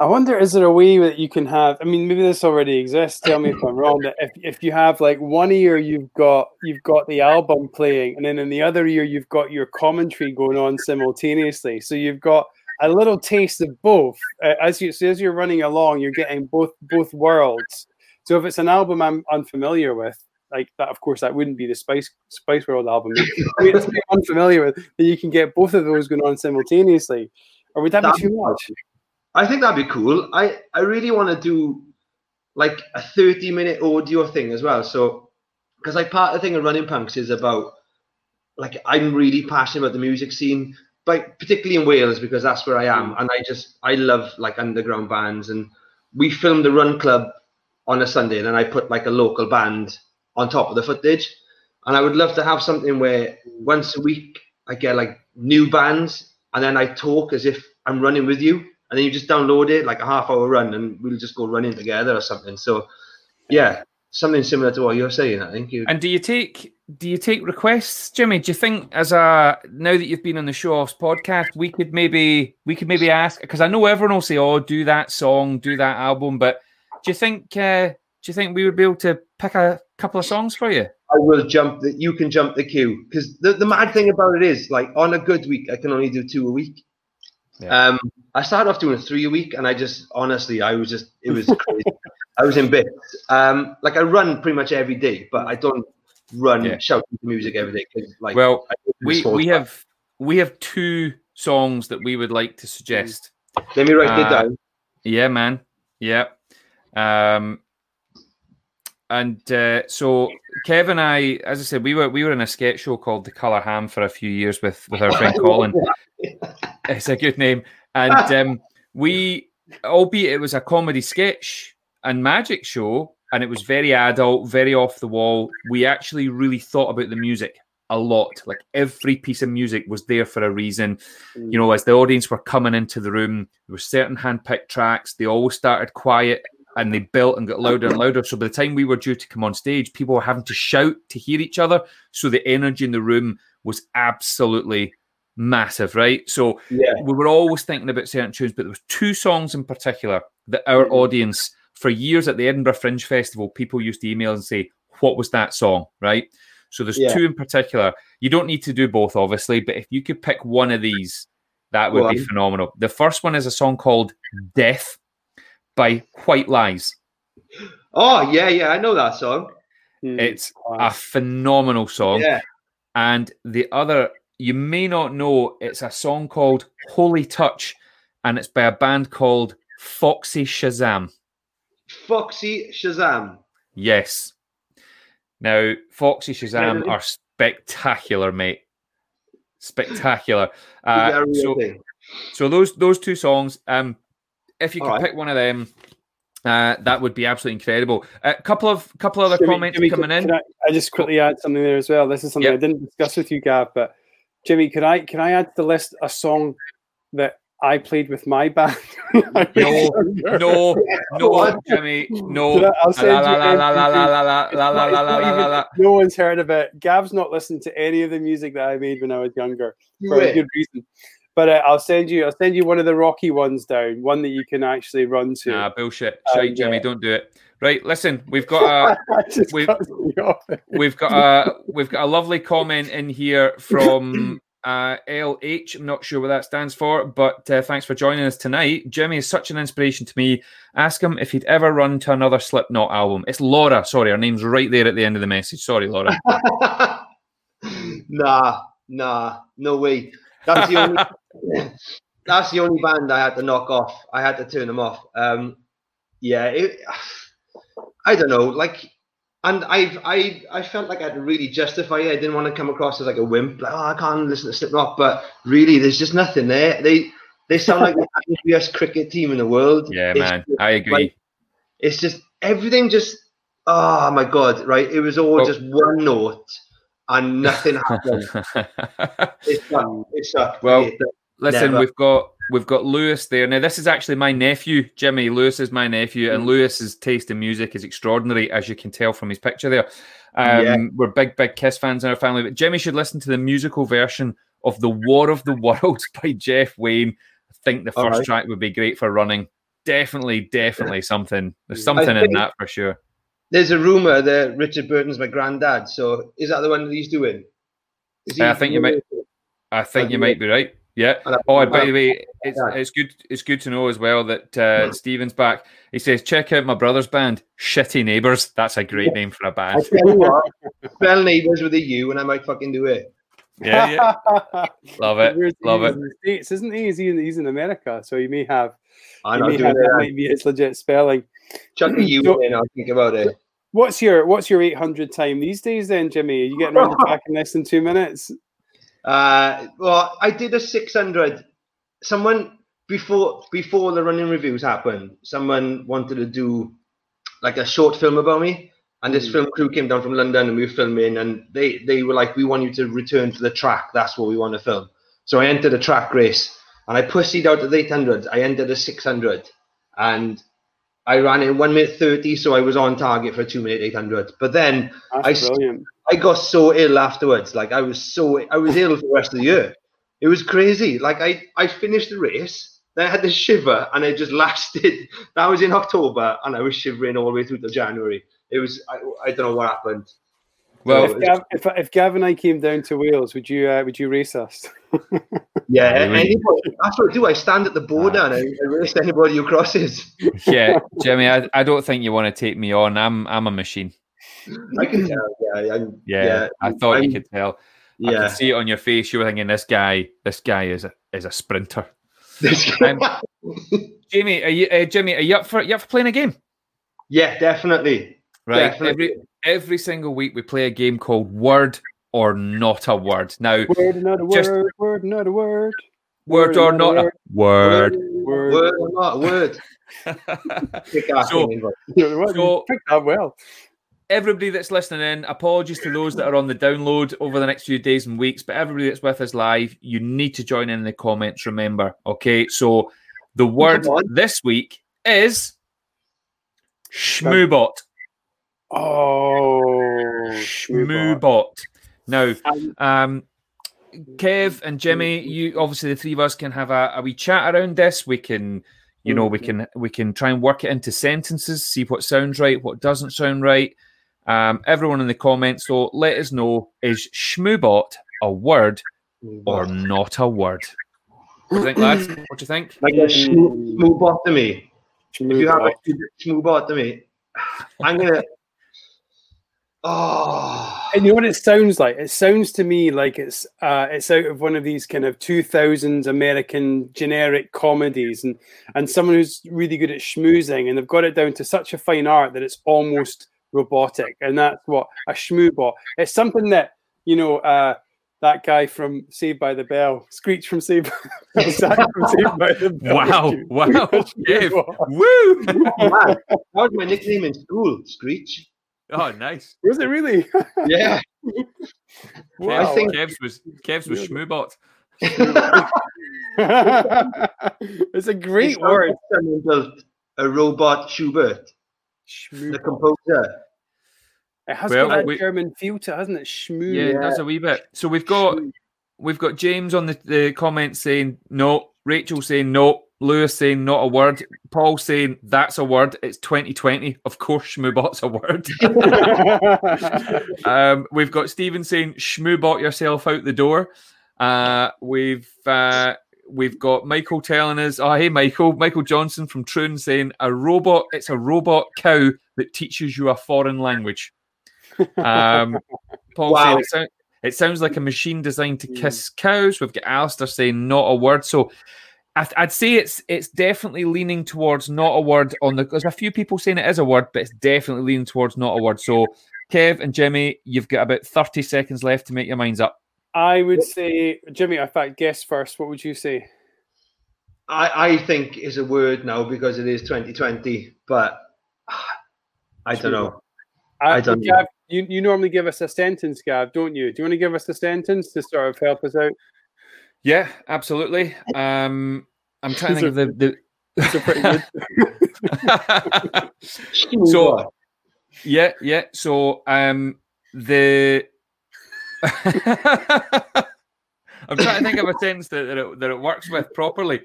I wonder, is there a way that you can have? I mean, maybe this already exists. Tell me if I'm wrong. That if, if you have like one ear, you've got you've got the album playing, and then in the other ear, you've got your commentary going on simultaneously. So you've got a little taste of both uh, as you so as you're running along. You're getting both both worlds. So if it's an album I'm unfamiliar with, like that, of course, that wouldn't be the Spice Spice World album. It's unfamiliar with, then you can get both of those going on simultaneously. Or would that That'd too be much? I think that'd be cool. I, I really want to do like a 30 minute audio thing as well. So, because like part of the thing of running punks is about like I'm really passionate about the music scene, but particularly in Wales because that's where I am, mm. and I just I love like underground bands. And we filmed the Run Club on a Sunday, and then I put like a local band on top of the footage. And I would love to have something where once a week I get like new bands, and then I talk as if I'm running with you and then you just download it like a half hour run and we'll just go running together or something so yeah something similar to what you're saying i think you and do you take do you take requests, Jimmy? Do you think as a now that you've been on the Show Offs podcast, we could maybe we could maybe ask because I know everyone will say, "Oh, do that song, do that album," but do you think uh, do you think we would be able to pick a couple of songs for you? i will jump the you can jump the queue because the, the mad thing about it is like on a good week i can only do two a week Yeah. um i started off doing three a week and i just honestly i was just it was crazy i was in bits um like i run pretty much every day but i don't run Yeah. shouting music every day. like Well, we we stuff. have we have two songs that we would like to suggest. let me write it uh, down Yeah, man. Yeah. Um, and uh, so Kevin and I, as I said, we were we were in a sketch show called The Color Ham for a few years with with our friend Colin. It's a good name, and um, we, albeit it was a comedy sketch and magic show, and it was very adult, very off the wall. We actually really thought about the music a lot. Like every piece of music was there for a reason. You know, as the audience were coming into the room, there were certain hand-picked tracks. They always started quiet and they built and got louder and louder. So by the time we were due to come on stage, people were having to shout to hear each other. So the energy in the room was absolutely massive, right? So yeah we were always thinking about certain tunes, but there was two songs in particular that our Mhm. audience, for years at the Edinburgh Fringe Festival, people used to email and say, "What was that song?" Right. So there's Yeah. two in particular. You don't need to do both, obviously, but if you could pick one of these, that would be phenomenal. The first one is a song called "Death" by White Lies. oh yeah yeah i know that song Hmm. It's a phenomenal song. yeah And the other, you may not know, it's a song called Holy Touch, and it's by a band called Foxy Shazam. foxy shazam Yes. Now, Foxy Shazam Really? are spectacular, mate. Spectacular. Uh, that a real so, thing? so those those two songs, um, if you could Alright. pick one of them, uh, that would be absolutely incredible. A couple of couple other Jimmy- comments Jimmy, coming can, in. Can I, I just quickly add something there as well. This is something Yep. I didn't discuss with you, Gav, but Jimmy, can I can I add to the list a song that I played with my band? when I was No. No, no, Jimmy, no. La la la la la la la la la la not- la it's la not la even- la. No one's heard of it. Gav's not listened to any of the music that I made when I was younger for a good reason. But uh, I'll send you. I'll send you one of the rocky ones down, one that you can actually run to. Nah, bullshit. Uh, Shite, Jimmy, yeah. don't do it. Right, listen, we've got a we've- cut you off. we've got a we've got a lovely comment in here from uh, LH. I'm not sure what that stands for, but uh, thanks for joining us tonight. Jimmy is such an inspiration to me. Ask him if he'd ever run to another Slipknot album. It's Laura. Sorry, her name's right there at the end of the message. Sorry, Laura. nah, nah, no way. That's the only. that's the only band I had to knock off. I had to turn them off. Um, yeah, it, I don't know. Like, and I've I I felt like I had to really justify it. I didn't want to come across as like a wimp. Like, oh, I can't listen to Slipknot. But really, there's just nothing there. They they sound like the best cricket team in the world. Yeah, It's man, just I agree. like- it's just everything just oh my god right it was all Well- just one note and nothing happened. it sucked. It sucked. Well, It- Listen, Never. we've got we've got Lewis there. Now, this is actually my nephew, Jimmy. Lewis is my nephew, and hmm. Lewis's taste in music is extraordinary, as you can tell from his picture there. Um, Yeah. We're big, big Kiss fans in our family, but Jimmy should listen to the musical version of "The War of the Worlds" by Jeff Wayne. I think the first right. track would be great for running. Definitely, definitely something. There's hmm. something in that for sure. There's a rumor that Richard Burton's my granddad. So is that the one that he's doing? Is uh, I think you might- I think you might be right. Yeah. Oh, and by the way, it's, it's good. It's good to know as well that uh, Stephen's back. He says, "Check out my brother's band, Shitty Neighbors." That's a great name for a band. tell you what, spell neighbours with a U, and I might fucking do it. Yeah, yeah, love it, Where's- love it. in the States, isn't he? He's in, he's in America, so he may have. I'm He not doing have that it. might be his legit spelling. Chuck the U So- in. I'll think about it. What's your What's your 800 time these days, then, Jimmy? Are you getting around the track in less than two minutes? Uh, well, I did a 600. Someone before before the running reviews happened, someone wanted to do like a short film about me, and this Mm. film crew came down from London and we were filming, and they they were like, "We want you to return to the track. That's what we want to film." So I entered a track race, and I pussied out of the 800. I entered a 600, and I ran in one minute 30, so I was on target for a two minute 800. But then That's I brilliant. I got so ill afterwards. Like I was so I was ill for the rest of the year. It was crazy. Like I I finished the race, then I had this shiver, and it just lasted. That was in October, and I was shivering all the way through to January. It was I, I don't know what happened. Well, if, Gav, if, if Gav and I came down to Wales, would you uh, Would you race us? Yeah, Yeah, anybody, that's what I do. I stand at the border and I, I race anybody who crosses. yeah, Jimmy, I, I don't think you want to take me on. I'm I'm a machine. I can tell. Yeah, I'm, Yeah, yeah, I thought you I'm- could tell. Yeah. I yeah. could see it on your face. You were thinking, "This guy, this guy is a is a sprinter." This I'm- Jamie, are you, uh, Jimmy, are you up for you up for playing a game? yeah, definitely. Right. Definitely. Every every single week we play a game called Word or Not a Word. Now, Word, not a Just- word. Word, not a word. word or not a word. Word. Word or not a word. Kick ass So- in. So- that well. Everybody that's listening in, apologies to those that are on the download over the next few days and weeks, but everybody that's with us live, you need to join in the comments, remember. Okay, so the word this week is schmoobot. Oh, Schmoobot. Now, Um, um, Kev and Jimmy, you obviously the three of us can have a, a wee chat around this. We can, you know, we can we can try and work it into sentences, see what sounds right, what doesn't sound right. Um, everyone in the comments, so let us know: is schmoobot a word or not a word? What do you think, lads? What do you think? Like a schmoo schmoobotomy. If you have a Schmoobot. to me, I'm gonna. Oh, And you know what it sounds like? It sounds to me like it's uh, it's out of one of these kind of two thousands American generic comedies, and and someone who's really good at schmoozing, and they've got it down to such a fine art that it's almost robotic, and that's what a schmoobot. It's something that you know uh, that guy from Saved by the Bell, Screech from Saved, by, Zach from Saved by the Bell. Wow, wow, Kev, woo! man. That was my nickname in school, Screech. Oh, nice. Was it really? Yeah. wow. I think- Kev's was Kev's was schmoobot. it's a great It's word. like built a robot Schubert, the composer. It has Well, got that we- German feel to it, hasn't it? Schmoo. Yeah, it does a wee bit. So we've got we've got James on the, the comments saying no, Rachel saying no, Lewis saying not a word, Paul saying that's a word. It's 2020. Of course, schmoobot's a word. um, we've got Stephen saying schmoobot yourself out the door. Uh, we've uh, we've got Michael telling us, oh hey Michael, Michael Johnson from Troon saying a robot. It's a robot cow that teaches you a foreign language. Um, Paul Wow. saying it, sound, it sounds like a machine designed to kiss cows. We've got Alistair saying not a word. So I- I'd say it's it's definitely leaning towards not a word on the. There's a few people saying it is a word, but it's definitely leaning towards not a word. So Kev and Jimmy, you've got about 30 seconds left to make your minds up. I would say, Jimmy, in fact, guess first. What would you say? I, I think is a word now because it is 2020, but I don't know. I don't know. You, you normally give us a sentence, Gav, don't you? Do you want to give us a sentence to sort of help us out? Yeah, absolutely. Um, I'm trying to think of the. the... These are pretty good. so yeah, yeah. So um, the I'm trying to think of a sentence that, that, it, that it works with properly.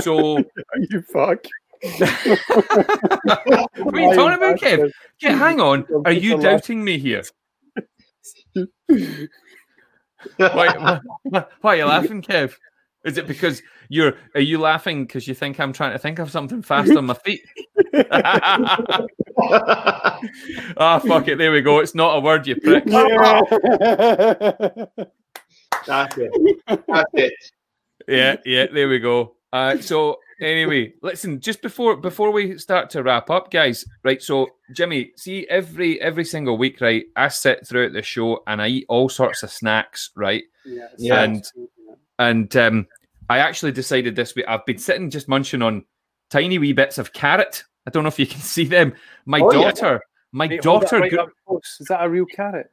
So you fuck. what are you talking about, Kev? Yeah, hang on. Are you doubting me here? why, why, why are you laughing, Kev? Is it because you're? Are you laughing because you think I'm trying to think of something fast on my feet? Ah, oh, fuck it. There we go. It's not a word, you prick. That's it. That's it. Yeah, yeah. There we go. Uh, so anyway, listen. Just before before we start to wrap up, guys. Right. So Jimmy, see every every single week, right? I sit throughout the show and I eat all sorts of snacks, right? Yeah, Yeah. And and um, I actually decided this week. I've been sitting just munching on tiny wee bits of carrot. I don't know if you can see them. My Oh, yeah. daughter, my Mate, hold that daughter. right. Is that a real carrot?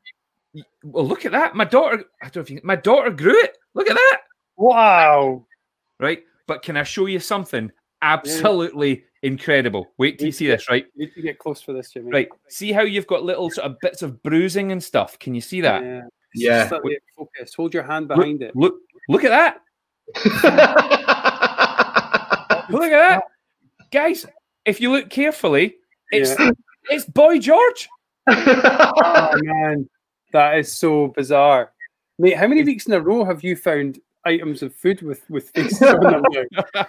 well, look at that. My daughter. I don't know if you. My daughter grew it. Look at that. Wow. Right. But can I show you something absolutely incredible? Wait till you see this. Right. You need to get close for this, Jimmy. Right. See how you've got little sort of bits of bruising and stuff. Can you see that? Yeah. Yeah. Just slightly focused. Hold your hand Look- behind it. Look. Look at that. Look at that, guys. If you look carefully, it's Yeah. it's Boy George. Oh man, that is so bizarre, mate. How many weeks in a row have you found items of food with with faces on them? now?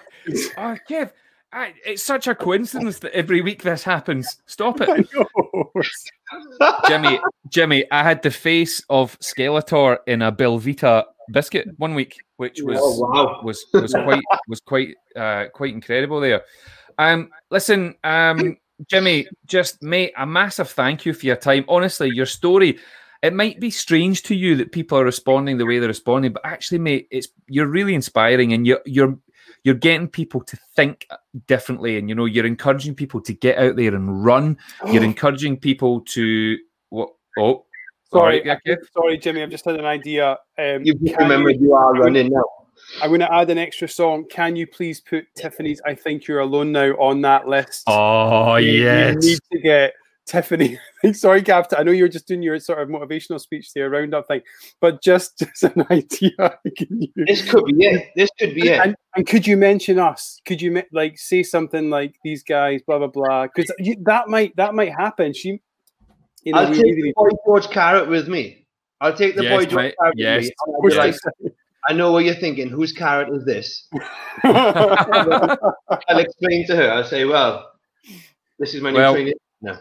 oh, Kev, I, it's such a coincidence that every week this happens. Stop it. Jimmy, Jimmy, I had the face of Skeletor in a Belvita biscuit one week, which was oh wow. was was quite was quite uh, quite incredible there. Um, listen, um, Jimmy, just mate, a massive thank you for your time. Honestly, your story. It might be strange to you that people are responding the way they're responding, but actually, mate, it's you're really inspiring, and you're you're you're getting people to think differently, and you know you're encouraging people to get out there and run. You're encouraging people to what? Oh, Sorry, Sorry, yeah, sorry, Jimmy. I've just had an idea. Um, You can remember you are running now. I'm going to add an extra song. Can you please put Tiffany's "I Think You're Alone Now" on that list? Oh We- we need to get Tiffany. Sorry, Gav. I know you were just doing your sort of motivational speech there, roundup thing, but just, just an idea. Can you- This could be it. This could be it. And, and could you mention us? Could you like say something like these guys, blah blah blah? Because that might that might happen. She, you know, I'll take really the boy George Carrot with me. I'll take the Yes, boy George mate. Carrot Yes. with me. and I'll like, I know what you're thinking. Whose carrot is this? I'll explain to her. I'll say, well, this is my new Well, training. No,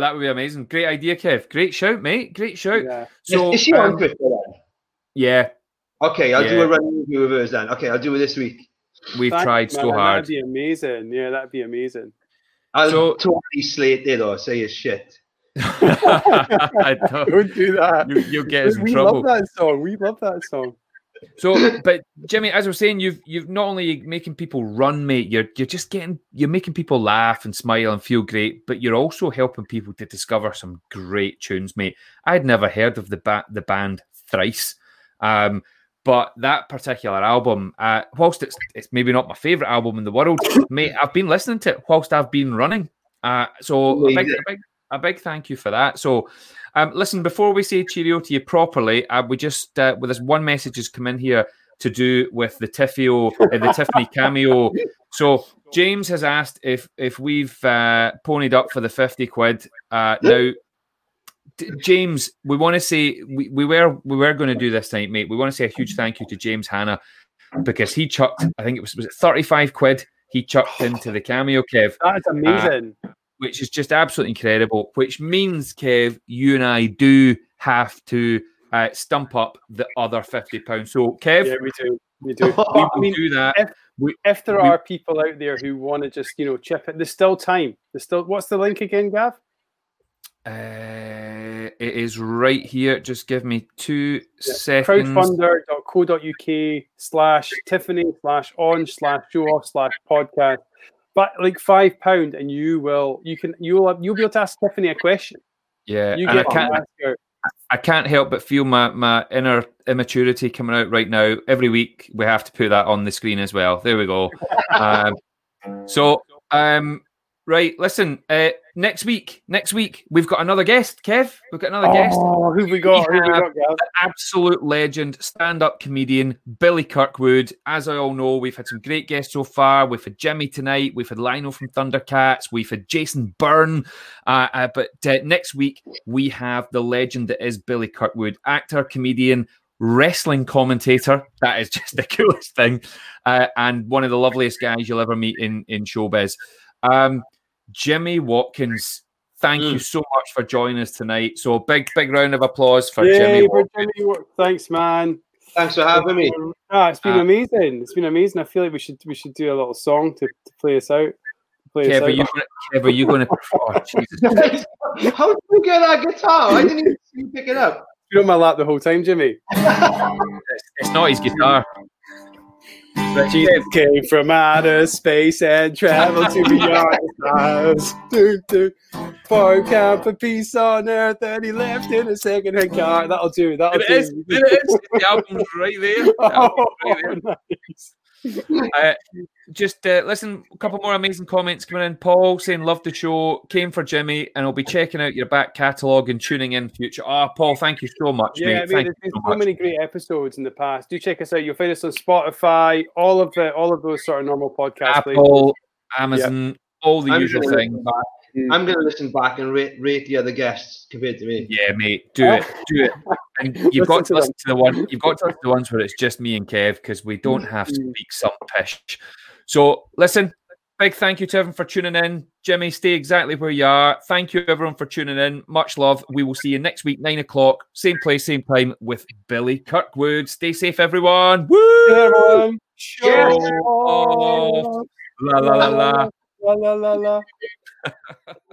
that would be amazing. Great idea, Kev. Great shout, mate. Great shout. yeah. So, is she um, on Twitter then? yeah, Okay, I'll do yeah. a running review of hers then. Okay, I'll do it this week. we've Thanks, tried so man, hard. That'd be amazing. Yeah, that'd be amazing. I'll So- totally slate it or say his shit. I don't- Don't do that. you, you'll get us in we trouble. We love that song. We love that song. So, but Jimmy, as I was saying, you've you've not only making people run, mate. You're you're just getting you're making people laugh and smile and feel great, but you're also helping people to discover some great tunes, mate. I'd never heard of the ba- the band Thrice, um, but that particular album, uh, whilst it's it's maybe not my favorite album in the world, mate, I've been listening to it whilst I've been running. Uh, so a big, a big a big thank you for that. So. Um, listen, before we say cheerio to you properly, uh, we just uh, with this one message has come in here to do with the Tiffio, uh, the Tiffany cameo. So James has asked if if we've uh, ponied up for the fifty quid. Uh, now, D- James, we want to say we, we were we were going to do this tonight, mate. We want to say a huge thank you to James Hanna because he chucked. I think it was was it thirty five quid. He chucked into the cameo, Kev That is amazing. Which is just absolutely incredible. Which means, Kev, you and I do have to uh, stump up the other fifty pounds. So, Kev, yeah, we do. We do. we I will mean, do that. if there we- are people out there who want to just, you know, chip it, there's still time. There's still. What's the link again, Gav? Uh, it is right here. Just give me two Yeah, seconds. crowdfunder.co.uk slash Tiffany slash on slash show off slash podcast. But like five pound, and you will, you can, you will, you'll be able to ask Tiffany a question. Yeah, You and I can't, to ask her. I can't help but feel my, my inner immaturity coming out right now. Every week we have to put that on the screen as well. There we go. um, so, um, right, listen. Uh, next week, next week we've got another guest. Kev, we've got another guest. Oh, who we got? We Who we got, Gav? absolute legend, stand-up comedian Billy Kirkwood. As I all know, we've had some great guests so far. We've had Jimmy tonight. We've had Lionel from Thundercats. We've had Jason Byrne. Uh, uh, but uh, next week we have the legend that is Billy Kirkwood, actor, comedian, wrestling commentator. That is just the coolest thing, uh, and one of the loveliest guys you'll ever meet in in showbiz. Um, Jimmy Watkins. Thank you so much for joining us tonight. So big, big round of applause for Yay, Jimmy. for Watkins. Jimmy Wa- Thanks, man. Thanks for having me. Ah, it's been Uh, amazing. It's been amazing. I feel like we should we should do a little song to, to play us out. To play us Kev, are out. you gonna, Kev, are you going to? Oh, Jesus. How did you get that guitar? I didn't even see you pick it up. You're on my lap the whole time, Jimmy. It's, it's not his guitar. Jesus came from outer space and traveled to beyond the stars. Do, do. For camp for peace on earth, and he left in a second-hand car. That'll do. That'll There it is. do. There it is. The album's right there. The album's right oh, there. Oh, nice. Uh, just uh, listen, a couple more amazing comments coming in. Paul saying, Love the show, came for Jimmy, and I'll be checking out your back catalogue and tuning in future. Ah, Paul, thank you so much, Yeah, mate. I mean, thank there's you been so so much. many great episodes in the past. Do check us out. You'll find us on Spotify, all of the, all of those sort of normal podcast places. Apple, Amazon, all the I'm usual gonna things. I'm going to listen back and rate, rate the other guests compared to me. Yeah, mate, do it, do it. And you've got to Listen to the one. You've got to listen to the ones where it's just me and Kev because we don't have to Mm. speak some pish. So listen, big thank you to everyone for tuning in. Jimmy, stay exactly where you are. Thank you everyone for tuning in. Much love. We will see you next week, nine o'clock, same place, same time with Billy Kirkwood. Stay safe, everyone. Woo! Hey, everyone. Show off. La la la la. La la la la.